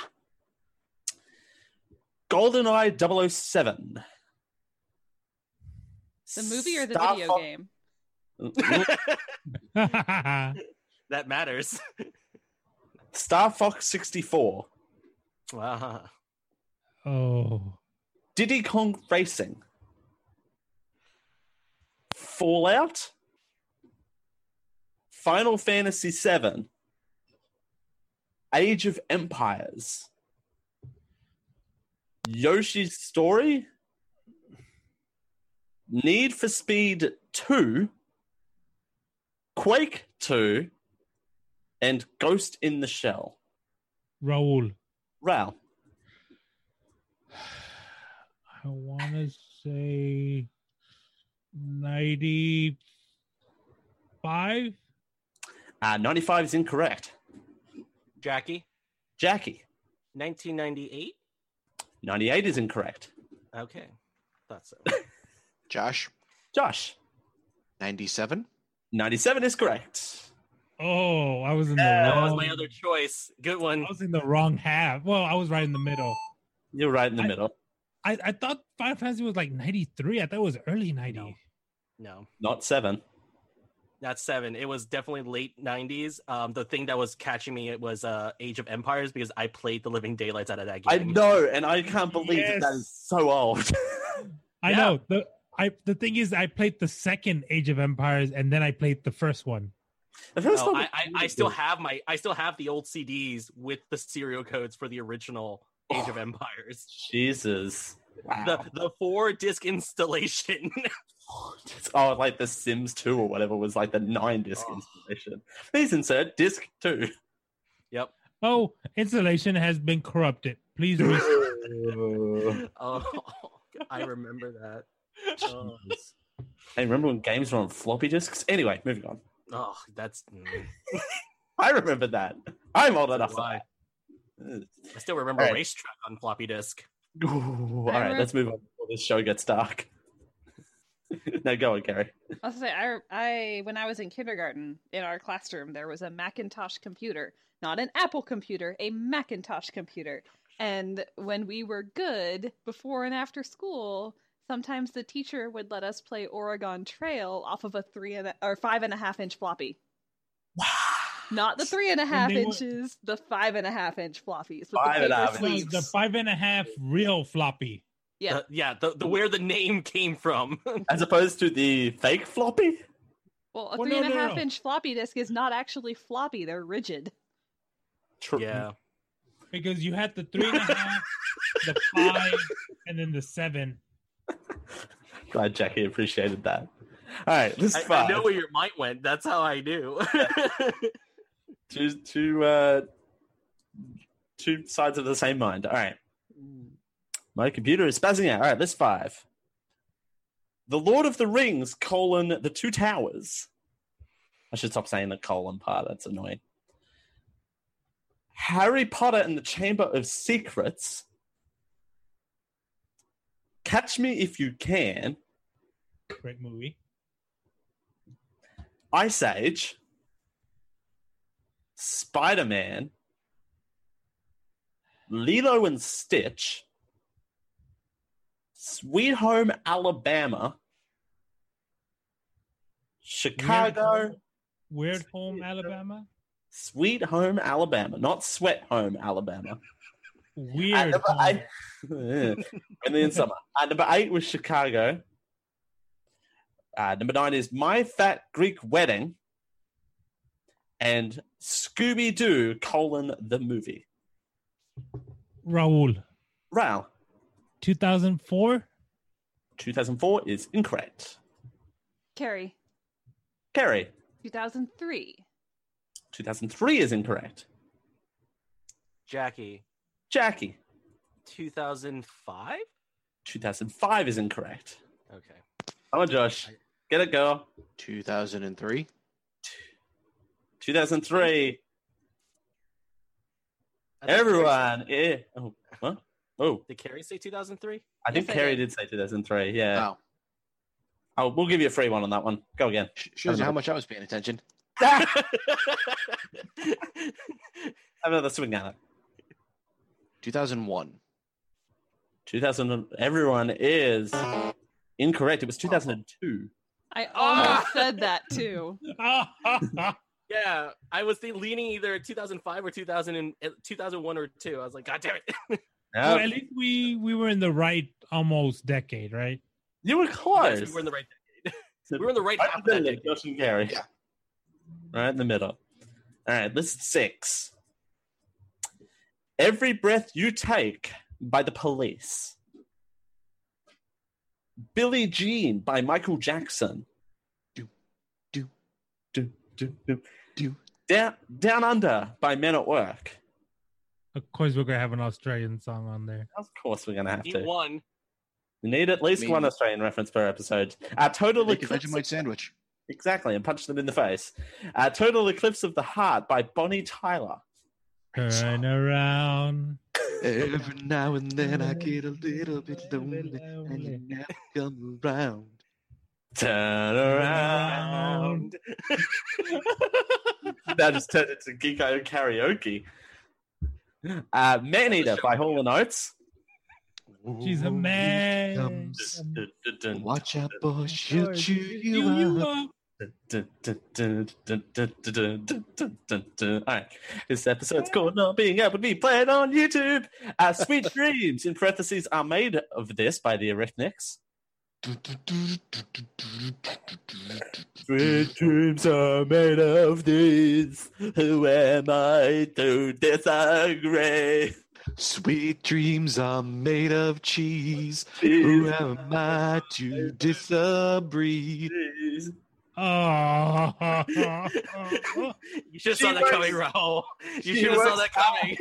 GoldenEye 007. The movie or the Star video Fo- game? That matters. Star Fox 64. Wow. oh, Diddy Kong Racing. Fallout. Final Fantasy VII. Age of Empires. Yoshi's Story. Need for Speed 2. Quake 2. And Ghost in the Shell. Raul. Ral. I want to say 95. Uh, 95 is incorrect. Jackie, Jackie. 1998. 98 is incorrect. Okay, thought so. Josh, Josh. 97. 97 is correct. Oh, I was in the That was wrong. my other choice. Good one. I was in the wrong half. Well, I was right in the middle. You're right in the I- middle. I, I thought Final Fantasy was like 93. I thought it was early 90. No, Not seven. not seven. It was definitely late 90s. Um, the thing that was catching me it was uh, Age of Empires because I played the living daylights out of that game. I know, and I can't believe that, that Yes. is so old. I Yeah. know. The I the thing is I played the second Age of Empires and then I played the first one. the first No, one I, I, I still have my I still have the old CDs with the serial codes for the original Age of oh. Empires. Jesus. Wow. The the four disc installation. oh, like the Sims 2 or whatever was like the nine disc Oh. installation. Please insert disc 2. yep. Oh, installation has been corrupted. Please Oh, I remember that. Oh, Hey, remember when games were on floppy disks? Anyway, moving on. oh, that's. I remember that. I'm old enough for Why? that. I still remember All right. racetrack on floppy disk. Ooh, all right, remember- let's move on before this show gets dark. no, go on, Gary. I was say, I, I when I was in kindergarten, in our classroom, there was a Macintosh computer, not an Apple computer, a Macintosh computer. And when we were good, before and after school, sometimes the teacher would let us play Oregon Trail off of a three and a, or five and a half inch floppy. Not the three and a half they were- inches, the five and a half inch floppies with Five the and a half the five and a half real floppy. Yeah. The- yeah, the, the where the name came from. As opposed to the fake floppy? Well, a Well, three no, and a no, half no. inch floppy disk is not actually floppy; they're rigid. True. yeah. Because you had the three and a half, the five, and then the seven. Glad Jackie appreciated that. All right, this I, five. I know where your mind went. That's how I knew. two, two, uh, two sides of the same mind. All right. My computer is spazzing out. All right, list five. The Lord of the Rings, colon, the Two Towers. I should stop saying the colon part. That's annoying. Harry Potter and the Chamber of Secrets. Catch Me If You Can. Great movie. Ice Age. Spider Man. Lilo and Stitch. Sweet Home Alabama. Chicago. Weird Home, Alabama. Sweet Home Alabama. Not Sweat Home Alabama. Weird. At number eight, only in summer. At number eight was Chicago. Uh, number nine is My Fat Greek Wedding. And Scooby Doo colon the movie. Raul. Ral, 2004. 2004 is incorrect. Carrie, Kerry, 2003. 2003 is incorrect. Jackie, Jackie, 2005. 2005 is incorrect. Okay. Come on, Josh. Get it, girl. 2003. 2003. Everyone. Eh. Oh, what? Oh, Did Carrie say 2003? I think Yes, I Kerry did. did say 2003. Yeah. Wow. Oh, we'll give you a free one on that one. Go again. Shows you how much I was paying attention. Have another swing at it. 2001. 2000. Everyone is incorrect. It was 2002. I almost said that too. Yeah, I was th- leaning either 2005 or 2000 and, uh, 2001 or 2. I was like, God damn it. well, at least we we were in the right almost decade, right? you were close. Yes, we were in the right decade. we were in the right Right half of the that decade. Josh and Gary. Yeah. Right in the middle. All right, list six. Every breath you take by the police. Billie Jean by Michael Jackson. Do, do, do, do, do. do. Down, Down Under by Men at Work. Of course, we're gonna have an Australian song on there. Of course, we're going to have Need to. one. We need at least Maybe. one Australian reference per episode. Uh, Total Make a Eclipse. Vegemite sandwich. Exactly, and punch them in the face. Uh, Total Eclipse of the Heart by Bonnie Tyler. Turn around. Every now and then I get a little bit lonely and you never come around. Turn around. that just turned into Geeko karaoke. Uh, Man Eater by Hall and Oates. She's a man. Watch out, boy, she'll Or chew you you up. All right, this episode's called Not Being Able to Be Played on YouTube. Our sweet dreams, in parentheses, are made of this by the Eurythmics. Sweet dreams are made of these. Who am I to disagree? Sweet dreams are made of cheese. Who am I to disagree? Oh. You should have saw that coming, Raul. You should have saw that coming.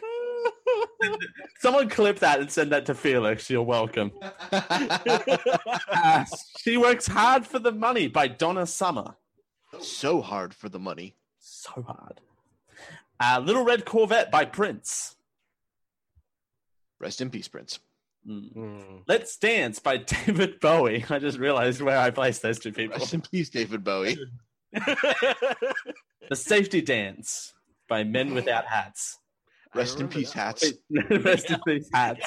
Someone clip that and send that to Felix. You're welcome. Uh, she works hard for the money by Donna Summer. so hard for the money. So hard. Uh, Little Red Corvette by Prince. Rest in peace, Prince. Mm. Hmm. Let's Dance by David Bowie. I just realized where I placed those two people. Rest in peace, David Bowie. The Safety Dance by Men Without Hats. Rest in peace, that. hats. Rest in peace, hats.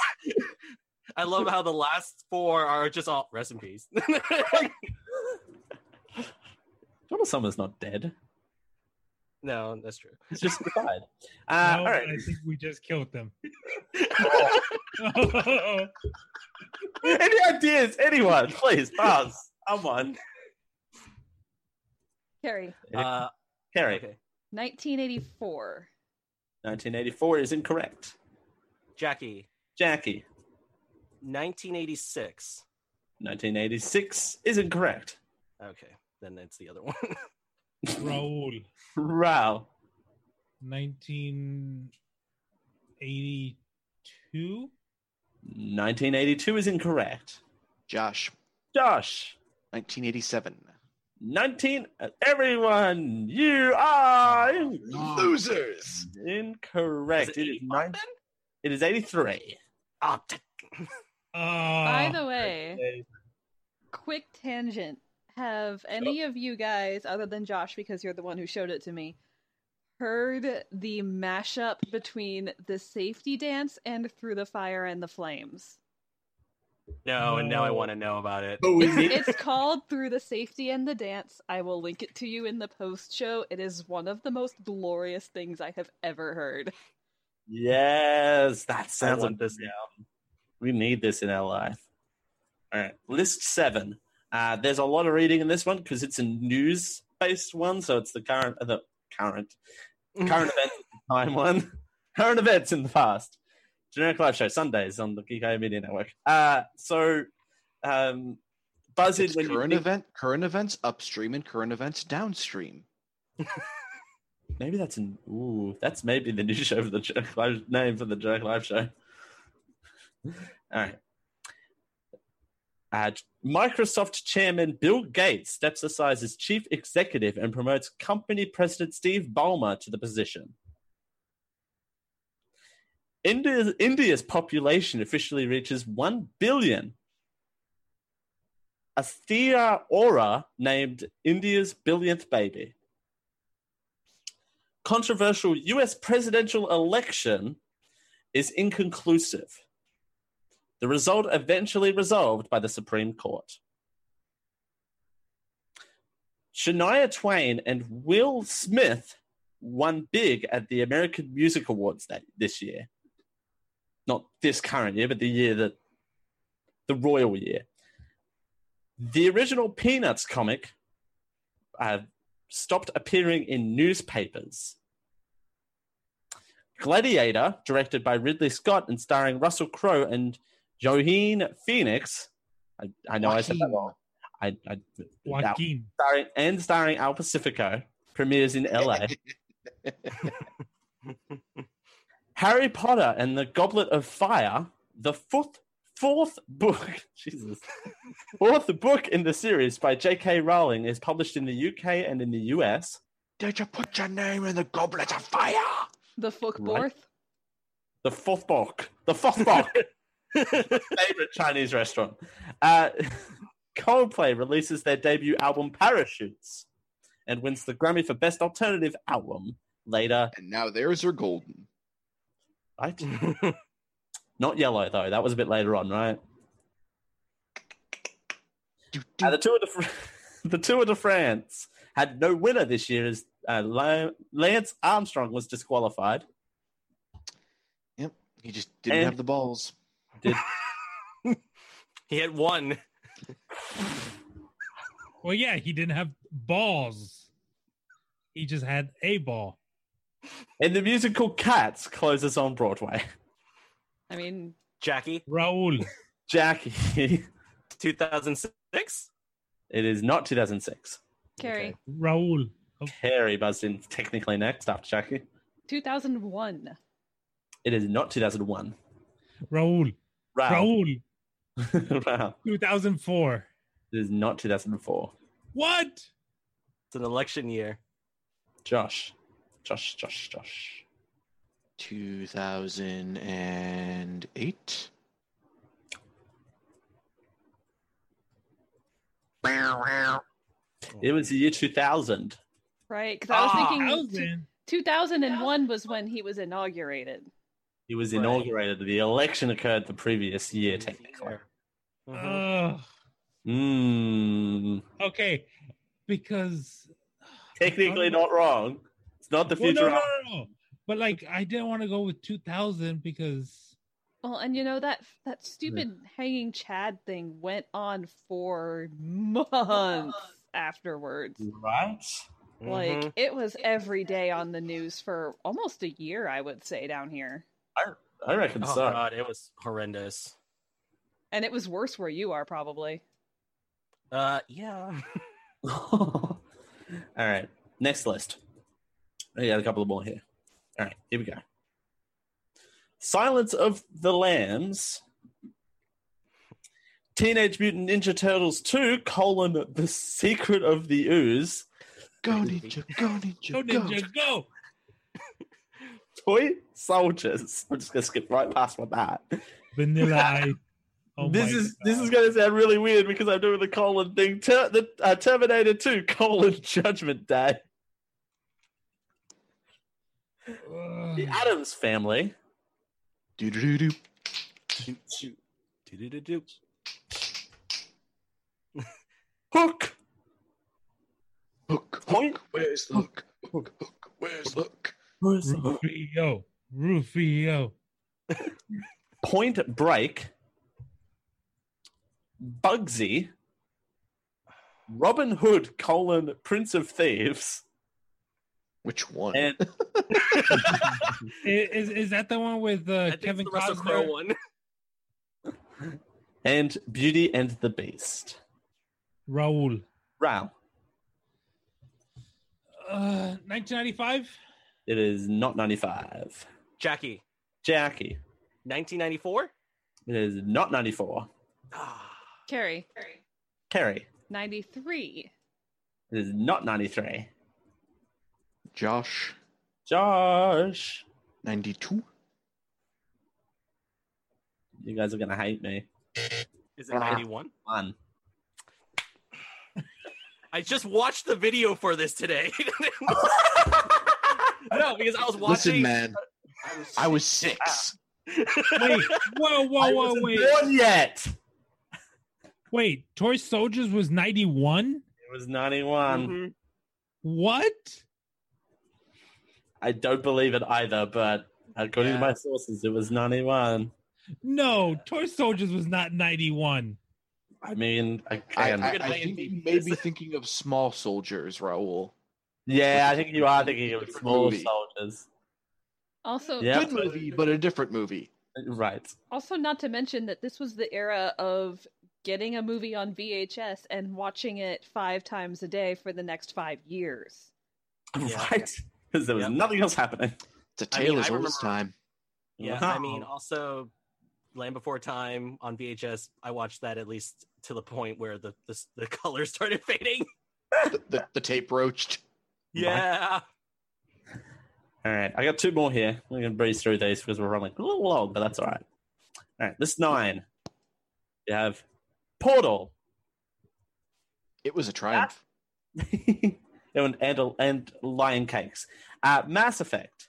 I love how the last four are just all rest in peace. Donna Summer's not dead. No, that's true. He's just died. Uh, No, all right. I think we just killed them. Any ideas? Anyone? Please, Buzz. Someone. Carrie, Uh, Carrie. okay. 1984. 1984 is incorrect. Jackie, Jackie. 1986. 1986 is incorrect. Okay, then it's the other one. Raul, Raul. 1982. 1982 is incorrect. Josh, Josh. 1987. 19. Everyone, you are Losers. incorrect. Is It it is 85 nine. It is 83. Ah, d- By the way, quick tangent. Have any of you guys, other than Josh, because you're the one who showed it to me, heard the mashup between the safety dance and Through the Fire and the Flames? no, and now I want to know about it. Oh, is It's, it's called Through the Safety and the Dance. I will link it to you in the post show. It is one of the most glorious things I have ever heard. Yes, that sounds want like this now. We need this in our life. All right, list seven. Uh, there's a lot of reading in this one because it's a news-based one, so it's the current, uh, the current, current events at the time one, current events in the past. Generic live show Sundays on the Geek Media Network. Uh, so, um, buzz in It's when current think- event, current events upstream and current events downstream. Maybe that's an ooh, that's maybe the new show for the Jerk Live name for the Jerk Live show. All right. Uh, Microsoft chairman Bill Gates steps aside as chief executive and promotes company president Steve Ballmer to the position. India's, India's population officially reaches 1 billion. Aastha Arora named India's billionth baby controversial US presidential election is inconclusive. The result eventually resolved by the Supreme Court. Shania Twain and Will Smith won big at the American Music Awards that this year. Not this current year, but the year that the royal year. The original Peanuts comic uh, stopped appearing in newspapers. Gladiator, directed by Ridley Scott and starring Russell Crowe and Joaquin Phoenix. I, I know I said that wrong. I, I, Joaquin. starring, and starring Al Pacifico premieres in LA. Harry Potter and the Goblet of Fire, the fourth fourth book, Jesus, fourth book in the series by J.K. Rowling is published in the UK and in the US. Did you put your name in the goblet of fire? The fuck Right. borth. The fourth book, the fourth book, favorite Chinese restaurant. Uh, Coldplay releases their debut album Parachutes and wins the Grammy for Best Alternative Album later. And now theirs are golden. Right? Not yellow though. That was a bit later on, right? Uh, the Tour de Fr- the Tour de France had no winner this year as uh, Lance Armstrong was disqualified. Yep, he just didn't And- have the balls. Did He had one. Well, yeah, he didn't have balls. He just had a ball. and the musical Cats closes on Broadway. I mean, Jackie, Raul. Jackie, 2006. it is not 2006. Carrie, Raul. Harry oh. buzzed in technically next after Jackie. 2001. It is not 2001. Raul. Raul. Raul. wow. 2004. It is not 2004. What? It's an election year. Josh. Josh, Josh, Josh. 2008. It was the year 2000. Right? Because I was Ah. thinking Thousand. 2001 was when he was inaugurated. He was inaugurated. The election occurred the previous year, technically. Ugh. Mm, okay, because technically not wrong. It's not the Well, future. no, no, no, no. But like, I didn't want to go with 2000 because Well, and you know that that stupid hanging Chad thing went on for months afterwards. Right? Like Mhm. it was every day on the news for almost a year, I would say down here. I I reckon Oh so. god, it was horrendous. And it was worse where you are probably. Uh, yeah. All right. Next list. I got a couple more here. All right. Here we go. Silence of the Lambs. Teenage Mutant Ninja Turtles 2, colon, The Secret of the Ooze. Go ninja, go ninja, go go. ninja, go. Toy Soldiers. I'm just going to skip right past with that. Vanilla Oh this my is this is going to sound really weird because I'm doing the colon thing. Ter- the uh, Terminator 2 colon Judgment Day. The Addams Family. Do do do do. Do-do-do-do. Hook. Hook, Point. hook, where's the hook? Hook, hook, where's the hook? Where's the hook? Rufio. Rufio. Point Break, Bugsy, Robin Hood colon Prince of Thieves, Which one? and Is is that the one with uh, Kevin it's the Russell Crowe Costner? one. and Beauty and the Beast. Raul. Ral. Uh, 1995. It is not 95. Jackie, Jackie. 1994. It is not 94. Carrie, Carrie. Carrie. 93. It is not 93. Josh, Josh. 92. You guys are going to hate me. Is it 91? One. I just watched the video for this today. no, because I was watching. Listen, man. I was six. Wait, whoa, whoa, I whoa, wasn't wait, born yet. wait. Toy Soldiers was 91. It was 91. Mhm. What? I don't believe it either, but according to my sources, it was 91. No, Toy Soldiers was not 91. I mean, I, again, I, gonna I think in you may be thinking of Small Soldiers, Raul. Yeah, I think you are thinking of small movie. soldiers. Also, Yeah. Good movie, but a different movie. Right. also not to mention that this was the era of getting a movie on VHS and watching it five times a day for the next five years. Yeah. Right. Because there was Yep. nothing else happening. It's a I mean, tale as old as time. Yeah, I mean, also Land Before Time on VHS. I watched that at least to the point where the the, the colors started fading. The, the, the tape roached. Yeah. All right, I got two more here. We're going to breeze through these because we're running a little long, but that's all right. All right, this nine. You have Portal. It was a triumph. and, and, and Lion Cakes. Uh, Mass Effect.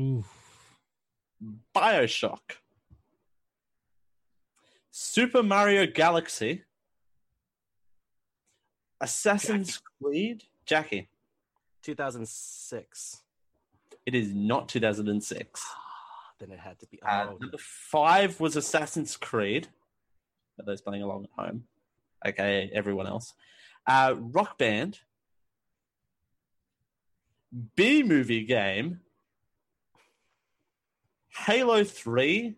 Oof. Bioshock. Super Mario Galaxy. Assassin's Creed. Jacky. 2006. It is not 2006. Then it had to be. Uh, Oh, number five was Assassin's Creed. For those playing along at home, okay, everyone else. Uh, Rock Band, B movie game, Halo Three,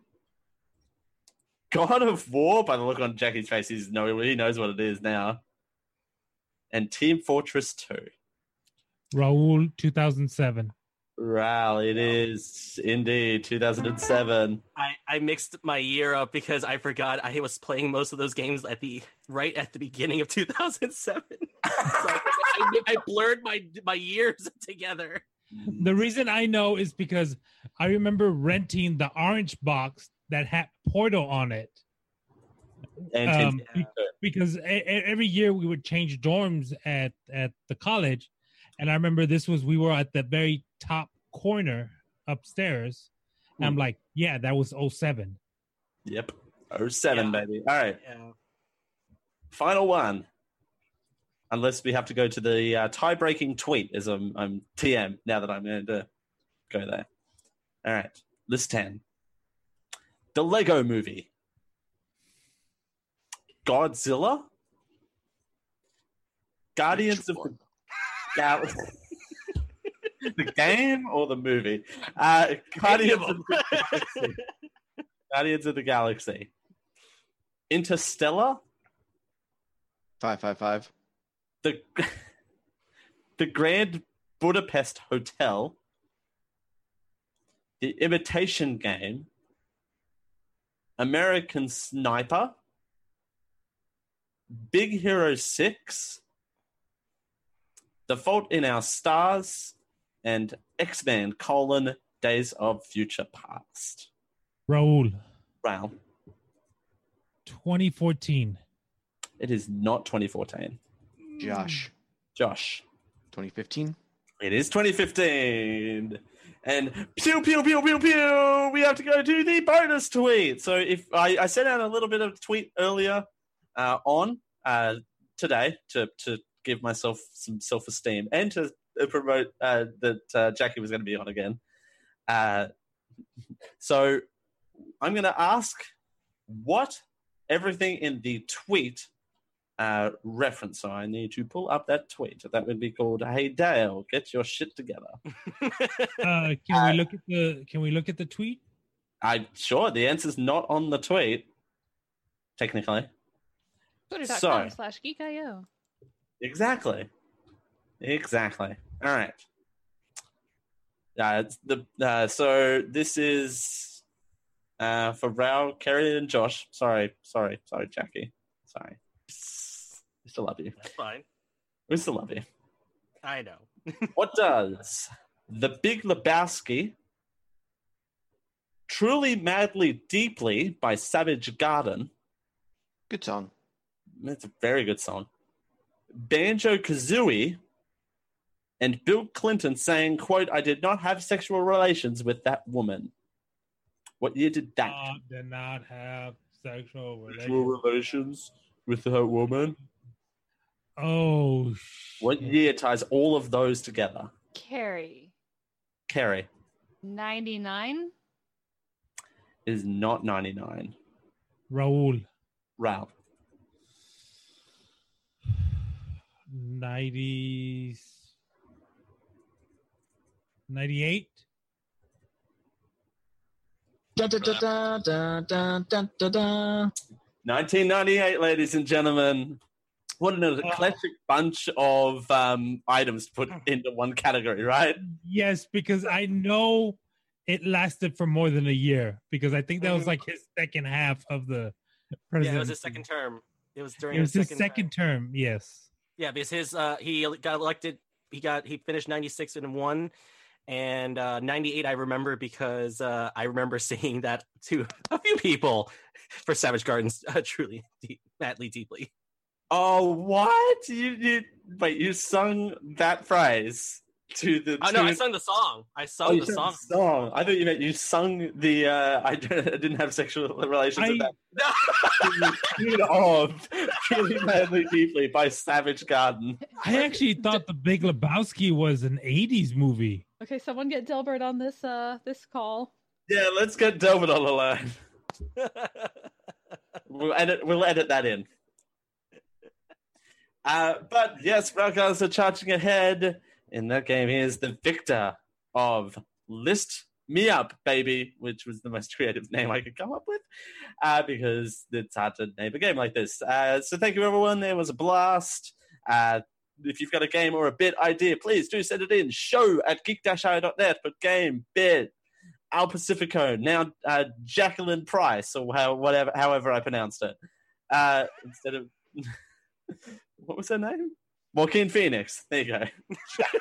God of War. By the look on Jacky's face, he's no, he knows what it is now. And Team Fortress Two. Raul, 2007. Ral, it is indeed 2007. I, I mixed my year up because I forgot I was playing most of those games at the right at the beginning of 2007. so I, I, I blurred my my years together. The reason I know is because I remember renting the orange box that had Portal on it. And Um, Team be- because every year we would change dorms at at the college, and I remember this was we were at the very top corner upstairs. And I'm like, yeah, that was 07. Yep. 07, Yeah. baby. All right. Yeah. Final one. Unless we have to go to the uh, tie breaking tweet as I'm, I'm TM now that I'm going to go there. All right. List 10. The Lego movie. Godzilla. Guardians of the Galaxy. the game or the movie? Uh, Guardians of the Guardians of the Galaxy. Interstellar. Five five five. The the Grand Budapest Hotel. The Imitation Game. American Sniper. Big Hero 6. The Fault in Our Stars. And X Men colon Days of Future Past. Raul, Raul. 2014. It is not 2014. Josh. Josh. 2015. It is 2015. And pew, pew, pew, pew, pew, we have to go to the bonus tweet. So if I, I sent out a little bit of tweet earlier uh, on uh, today to, to give myself some self esteem and to uh, promote uh, that uh, Jacky was going to be on again. Uh, so I'm going to ask what everything in the tweet uh, reference. So I need to pull up that tweet. That would be called "Hey Dale, get your shit together." Uh, can we look at the Can we look at the tweet? I'm sure the answer's not on the tweet, technically. Twitter.com So- slash geekio. Exactly. Exactly. All right. Uh, the uh, so this is uh, for Rao, Kerry, and Josh. Sorry, sorry, sorry, Jacky. Sorry. We still love you. That's fine. We still love you. I know. what does the Big Lebowski, Truly Madly Deeply by Savage Garden? Good song. It's a very good song. Banjo Kazooie and Bill Clinton saying, quote, I did not have sexual relations with that woman. What year did that? Uh, did not have sexual Sexual relations. relations with that woman. Oh, What year ties all of those together? Carrie. Kerry 99? is not 99. Raul. Ralph. 90s 98 1998 ladies and gentlemen. What an uh, eclectic bunch of um, items to put uh. into one category right? Yes because i know it lasted for more than a year because i think that was mm-hmm. like his second half of the president. yeah it was his second term. It was during it was his, second, second term. term yes. Yeah, because his uh he got elected he got he finished 96 and 1 and uh 98 I remember because uh I remember saying that to a few people for Savage Gardens uh, truly deep, madly deeply. Oh, what? You, wait, you sung that phrase to the Oh no, I tune- sung the song. I Oh, sung you the song. the song. I thought you meant you sung the uh, I didn't have sexual relations with that. The tune of Truly Madly Deeply by Savage Garden. i actually thought the big lebowski was an 80s movie Okay, someone get Delbert on this uh this call. Yeah, let's get Delbert on the line. we'll edit. We'll edit that in. Uh, but yes, Broncos are charging ahead in that game. He is the victor of List Me Up, baby, which was the most creative name I could come up with, uh, because it's hard to name a game like this. Uh, so thank you, everyone. It was a blast. Uh, if you've got a game or a bit idea, please do send it in. Show at geek-io.net for game, bit, Al Pacifico, now uh, Jacqueline Price, or how, whatever, however I pronounced it, uh, instead of what was her name? Joaquin Phoenix. There you go.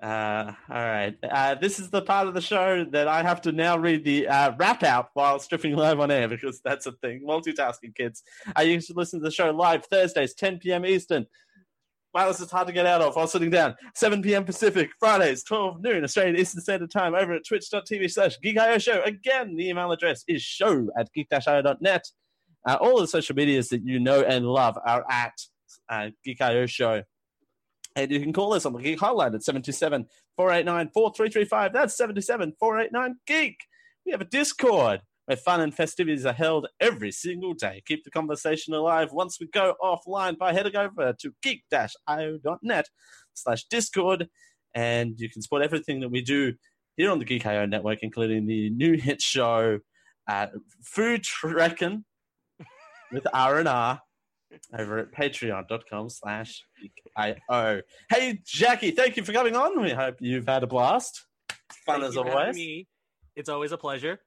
Uh, all right. Uh, this is the part of the show that I have to now read the uh, wrap out while stripping live on air because that's a thing. Multitasking, kids. Uh, you should listen to the show live Thursdays, 10 p.m. Eastern. Wow, this is hard to get out of while sitting down. 7 p.m. Pacific, Fridays, 12 noon, Australian Eastern Standard Time, over at twitch.tv slash geek.io show. Again, the email address is show at geek-io.net. Uh, all the social medias that you know and love are at uh, Geek.io show. And you can call us on the Geek Hotline at 727 489 4335. That's 727 489 Geek. We have a Discord where fun and festivities are held every single day. Keep the conversation alive once we go offline by heading over to geek-io.net slash Discord. And you can support everything that we do here on the Geek.io network, including the new hit show, uh, Food Trekkin' with R&R over at patreon.com slash IO. Hey, Jacky, thank you for coming on. We hope you've had a blast. Fun Thank as always. me. It's always a pleasure.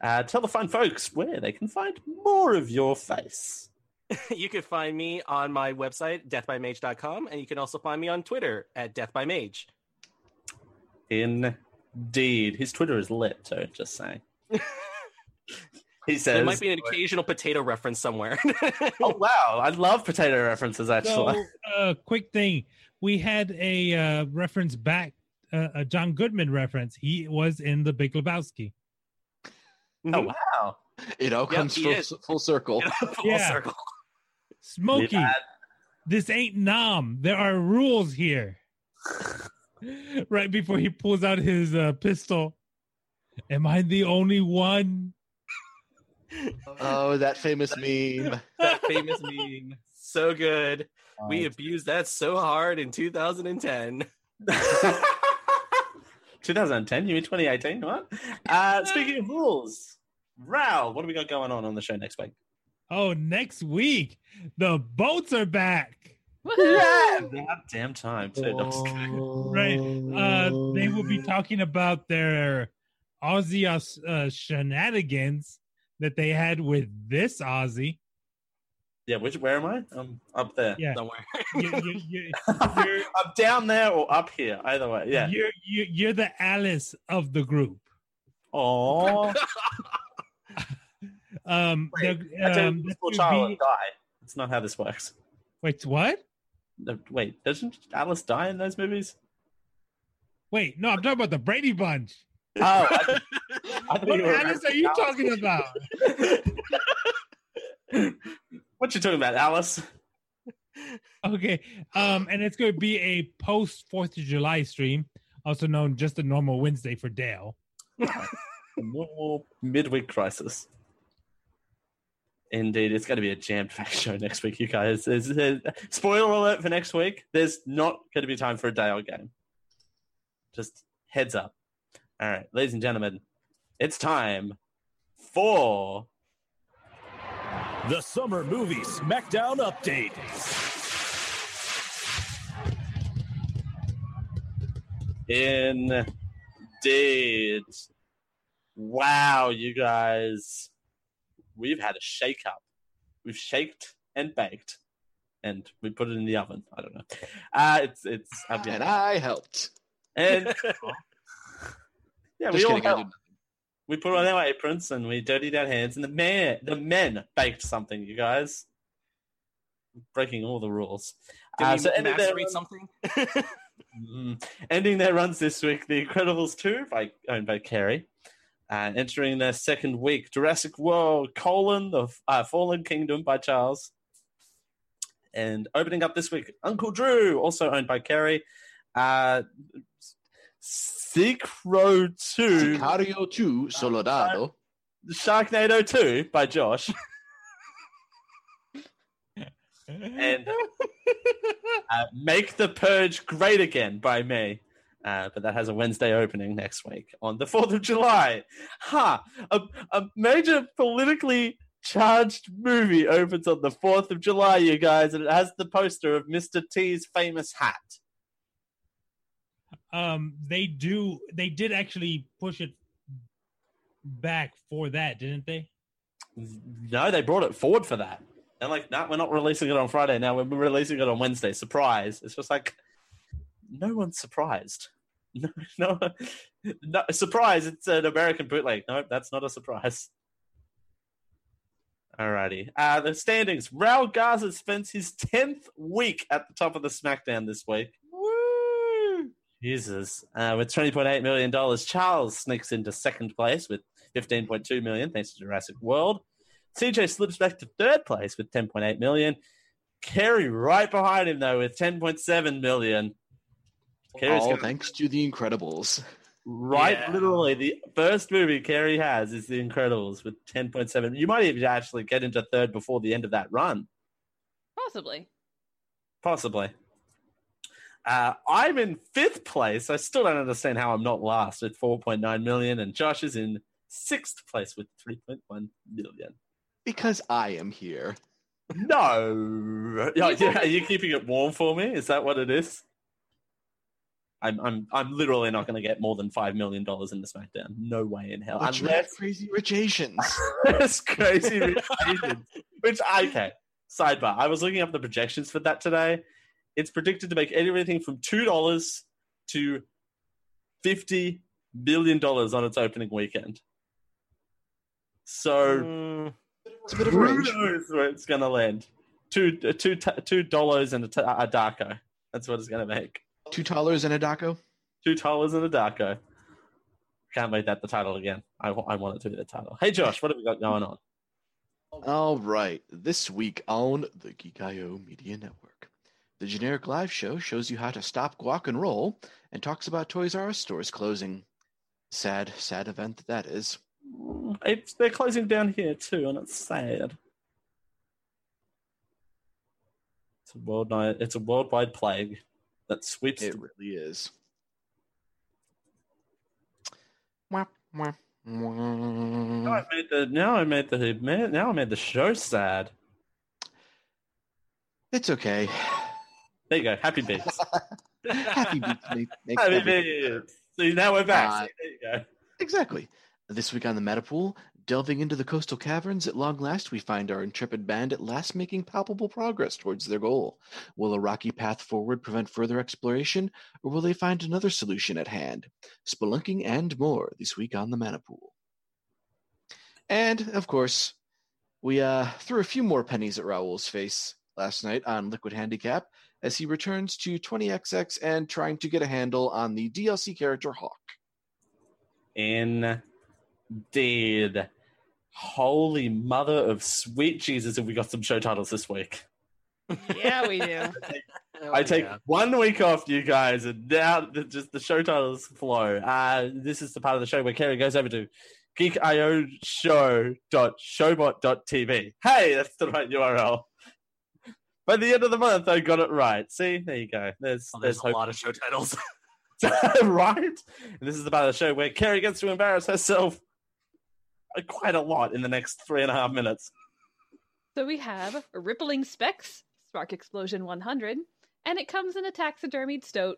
Uh, tell the fine folks where they can find more of your face. you can find me on my website, deathbymage.com, and you can also find me on Twitter at deathbymage. Indeed. His Twitter is lit, so just saying. he says, There might be an occasional potato reference somewhere. Oh, wow. I love potato references, actually. So, uh, quick thing. We had a uh, reference back, uh, a John Goodman reference. He was in the Big Lebowski. Oh, wow. It all comes he full, full circle. Full Yeah. circle. Smokey, Yeah. this ain't Nam. There are rules here. right before he pulls out his uh, pistol. Am I the only one? Oh, that famous meme. that famous meme. So good. We abused that so hard in 2010. 2010? You mean 2018? What? Uh, speaking of rules, Ral, what do we got going on on the show next week? Oh, next week the boats are back. Yeah, damn time too. No, I'm just kidding. Right. Uh, they will be talking about their Aussie uh, shenanigans that they had with this Aussie. Yeah, which where am I? I'm up there. Yeah. Somewhere. You, you, you, you're, I'm down there or up here. Either way. Yeah. you're, you're, you're the Alice of the group. Oh. Um, Wait, the- um, this poor child be- die. That's not how this works. wait, what? No, wait, doesn't Alice die in those movies? Wait, no, I'm talking about the Brady Bunch. Oh, I, What Alice are you talking about? What you talking about, Alice? Okay, um, and it's going to be a post Fourth of July stream, also known just a normal Wednesday for Dale. Normal midweek crisis. Indeed, it's going to be a jam-packed show next week, you guys. There's, there's- spoiler alert for next week. There's not going to be time for a Dale game. Just heads up. All right, ladies and gentlemen, it's time for The Summer Movie SmackDown Update. Indeed. Wow, you guys. We've had a shake up. We've shaked and baked. And we put it in the oven. I don't know. Uh it's it's I've been- And I helped. and yeah, we Just all kidding, I helped. We put on our aprons and we dirtied our hands, and the men, the men baked something. You guys, breaking all the rules. Did Uh, so ending their, something? Mm. ending their runs this week, The Incredibles two, by owned by Kerry, uh, entering their second week, Jurassic World: colon the uh, Fallen Kingdom by Charles, and opening up this week, Uncle Drew, also owned by Kerry. Uh, Secro 2 Sicario 2 Soldado. Sharknado 2 by Josh. and uh, Make the Purge Great Again by me. Uh, but that has a Wednesday opening next week on the 4th of July. Ha! A, a major politically charged movie opens on the 4th of July, you guys, and it has the poster of Mr. T's famous hat. Um, they do. They did actually push it back for that, didn't they? No, they brought it forward for that. And like, no, we're not releasing it on Friday now. We're releasing it on Wednesday. Surprise! It's just like no one's surprised. No, no, no surprise! It's an American bootleg. No, that's not a surprise. Alrighty. Uh, the standings. Raul Garza spends his tenth week at the top of the SmackDown this week. Woo! Jesus. Uh, with twenty point eight million dollars, Charles sneaks into second place with fifteen point two million, thanks to Jurassic World. CJ slips back to third place with 10.8 million. Kerry right behind him though with 10.7 million. Kerry's All gonna- thanks to The Incredibles. right, Yeah. literally the first movie Kerry has is The Incredibles with 10.7. You might even actually get into third before the end of that run, Possibly. possibly. Uh, I'm in fifth place. I still don't understand how I'm not last at 4.9 million, and Josh is in sixth place with 3.1 million. Because I am here. No, are you keeping it warm for me? Is that what it is? I'm I'm I'm literally not going to get more than five million dollars in the SmackDown. No way in hell. You Unless crazy rich Asians. it's crazy rich Asians. Which okay. Sidebar. I was looking up the projections for that today. It's predicted to make everything from two dollars to fifty billion dollars on its opening weekend. So Mm, It's a bit of a who range. knows where it's going to land? Two, uh, two, t- two dollars and a, t- a Darko. That's what it's going to make. Two dollars and a Daco. Two dollars and a Darko. Can't make that the title again. I, I want it to be the title. Hey Josh, what have we got going on? All right. This week on the Geek.io Media Network, The generic live show shows you how to stop guac and roll and talks about Toys R Us stores closing. Sad, sad event that that is. It's, they're closing down here too, and it's sad. It's a worldwide. It's a worldwide plague that sweeps. It the- really is. Now I made the. Now I made the. Now I made the show sad. It's okay. There you go. Happy beats. Happy beats make, make Happy beats. See, now we're back. Uh, See, there you go. Exactly. This week on the Manapool, delving into the coastal caverns, at long last we find our intrepid band at last making palpable progress towards their goal. Will a rocky path forward prevent further exploration, or will they find another solution at hand? Spelunking and more this week on the Manapool. And, of course, we uh, threw a few more pennies at Raul's face last night on Liquid Handicap as he returns to 20XX and trying to get a handle on the DLC character Hawk. Indeed. Holy mother of sweet Jesus, have we got some show titles this week? Yeah, we do. I take one week off, you guys, and now the, just the show titles flow. Uh, this is the part of the show where Kerry goes over to geekioshow.showbot.tv. Hey, that's the right URL. By the end of the month, I got it right. See, there you go. There's Oh, there's a hope. lot of show titles. right? And this is about part the show where Kerry gets to embarrass herself quite a lot in the next three and a half minutes. So we have Rippling Specs, Spark Explosion 100, and it comes in a taxidermied stoat.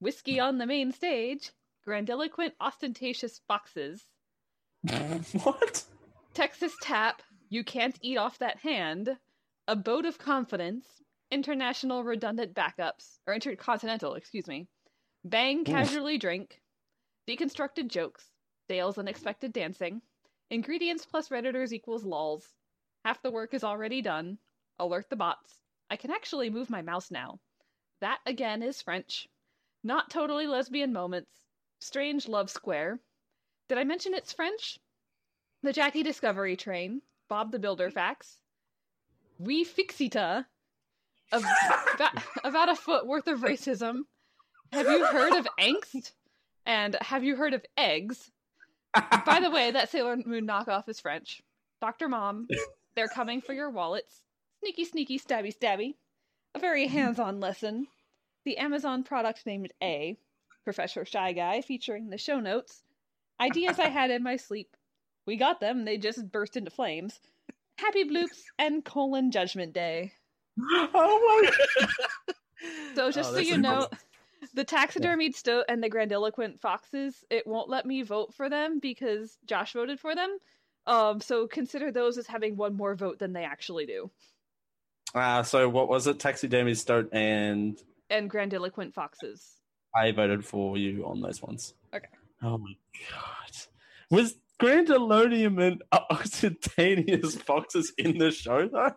Whiskey hmm. on the main stage, grandiloquent ostentatious foxes. what? Texas Tap, You Can't Eat Off That Hand, A Boat of Confidence, International Redundant Backups, or Intercontinental, excuse me, Bang Casually Drink, Deconstructed Jokes, Dale's Unexpected Dancing, Ingredients plus Redditors equals lols, Half the work is already done, Alert the bots, I can actually move my mouse now. That again is French. Not totally lesbian moments, Strange Love Square. Did I mention it's French? The Jacky Discovery Train, Bob the Builder Facts, We Fixita, about, about a foot worth of racism. Have you heard of angst? And have you heard of eggs? By the way, that Sailor Moon knockoff is French. Dr. Mom, they're coming for your wallets. Sneaky, sneaky, stabby, stabby. A very hands on lesson. The Amazon product named A. Professor Shy Guy featuring the show notes. Ideas I had in my sleep. We got them, they just burst into flames. Happy bloops and colon judgment day. Oh my So just Oh, so you know, the taxidermied stoat and the grandiloquent foxes, it won't let me vote for them because Josh voted for them. Um, so consider those as having one more vote than they actually do. Uh, so what was it? Taxidermied Stoat and And grandiloquent foxes. I voted for you on those ones. Okay. Oh my god. Was Grandilonium and Oxytanius Foxes in the show though?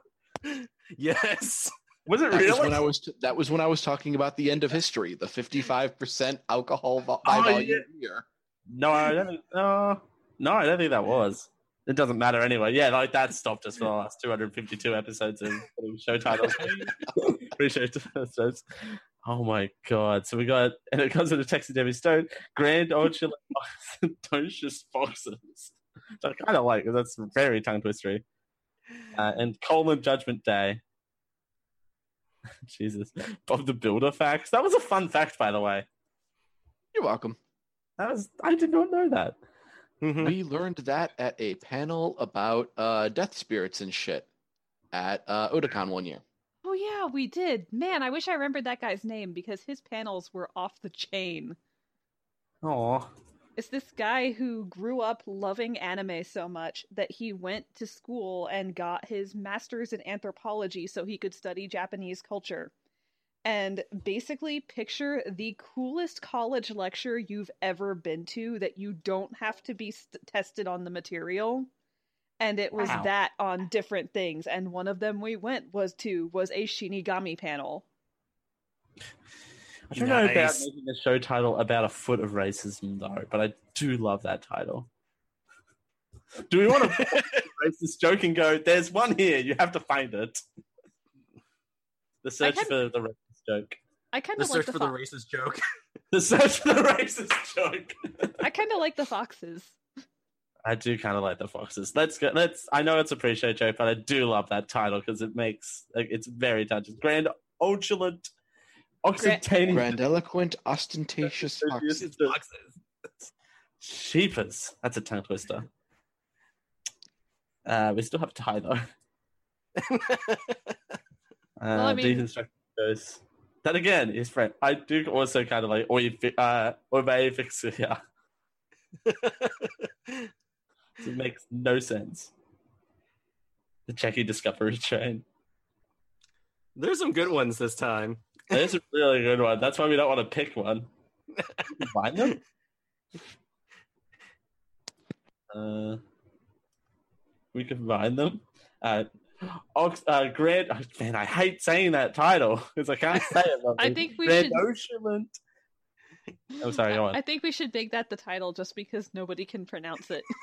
Yes. Was it That really? was when I was t- that was when I was talking about the end of history, the fifty-five percent alcohol vo- by Oh, volume yeah. beer. No, I don't think, no, no, I don't think that was. It doesn't matter anyway. Yeah, like that stopped us for the last 252 episodes of show titles. Appreciate episodes. Oh my god! So we got, and it comes with a taxidermy stone, grand odulous foxes. Which I kind of like because that's very tongue twistery. Uh, and Colon Judgment Day. Jesus, Bob the Builder facts. That was a fun fact, by the way. You're welcome. That was I did not know that. We learned that at a panel about uh, death spirits and shit at uh, Otakon one year. Yeah, we did. Man, I wish I remembered that guy's name because his panels were off the chain. Oh, It's this guy who grew up loving anime so much that he went to school and got his master's in anthropology so he could study Japanese culture. And basically, picture the coolest college lecture you've ever been to that you don't have to be st- tested on the material. And it was Wow. that on different things. And one of them we went was to was a Shinigami panel. I don't know about Nice. making a show title about a foot of racism though, but I do love that title. Do we want to racist joke and go? There's one here. You have to find it. The search can- for the racist joke. I kind of like search the for the racist joke. The search for the racist joke. I kind of like the foxes. I do kind of like the foxes. Let's go. Let's. I know it's a pre-show joke, but I do love that title because it makes like, it's very touching. Grand, opulent, occitan, Grandiloquent, ostentatious foxes. Sheepers. That's a tongue twister. Uh, we still have Ty though. uh, I mean- deconstruction goes. That again is friend. I do also kind of like Oi, uh, Ove Fixia. it makes no sense. The Jacky Discovery Train. There's some good ones this time. That's a really good one. That's why we don't want to pick one. Combine them. Uh, we can combine them. Uh, Ox, uh, Grand. oh, man, I hate saying that title because I can't say it. I think we Grand should- Oceanland. I'm sorry. Go on. I think we should make that the title just because nobody can pronounce it.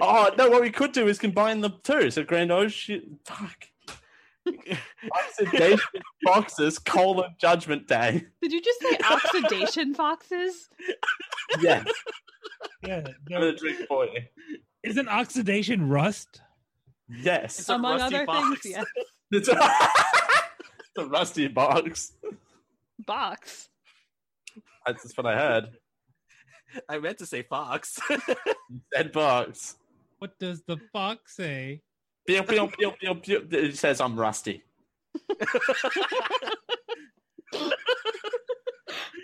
oh no! What we could do is combine the two. So Grand Ocean. Fuck. Oxidation boxes colon Judgment Day. Did you just say oxidation foxes? Yes. Yeah, I'm gonna drink for you. Isn't oxidation rust? Yes. a Among other box. things, yes. It's a, it's a rusty box. Box. That's just what I heard. I meant to say fox. Dead fox. What does the fox say? Pew, pew, pew, pew, pew. It says I'm rusty.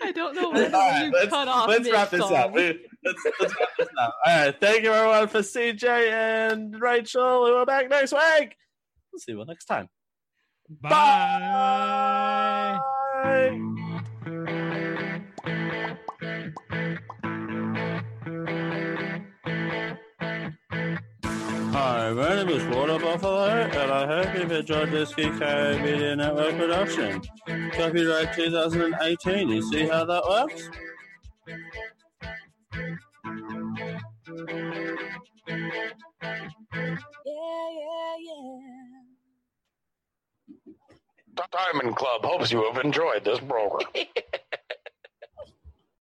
I don't know All when right, you let's, cut off. let's wrap this mid-song. up. We- Let's, let's wrap this up. All right. Thank you, everyone, for CJ and Rachel, who are back next week. We'll see you all next time. Bye. Hi, my name is Water Buffalo, and I hope you've enjoyed this Geek.io Media Network production. Copyright 2018. You see how that works? Yeah, yeah, yeah. Diamond Club hopes you have enjoyed this program.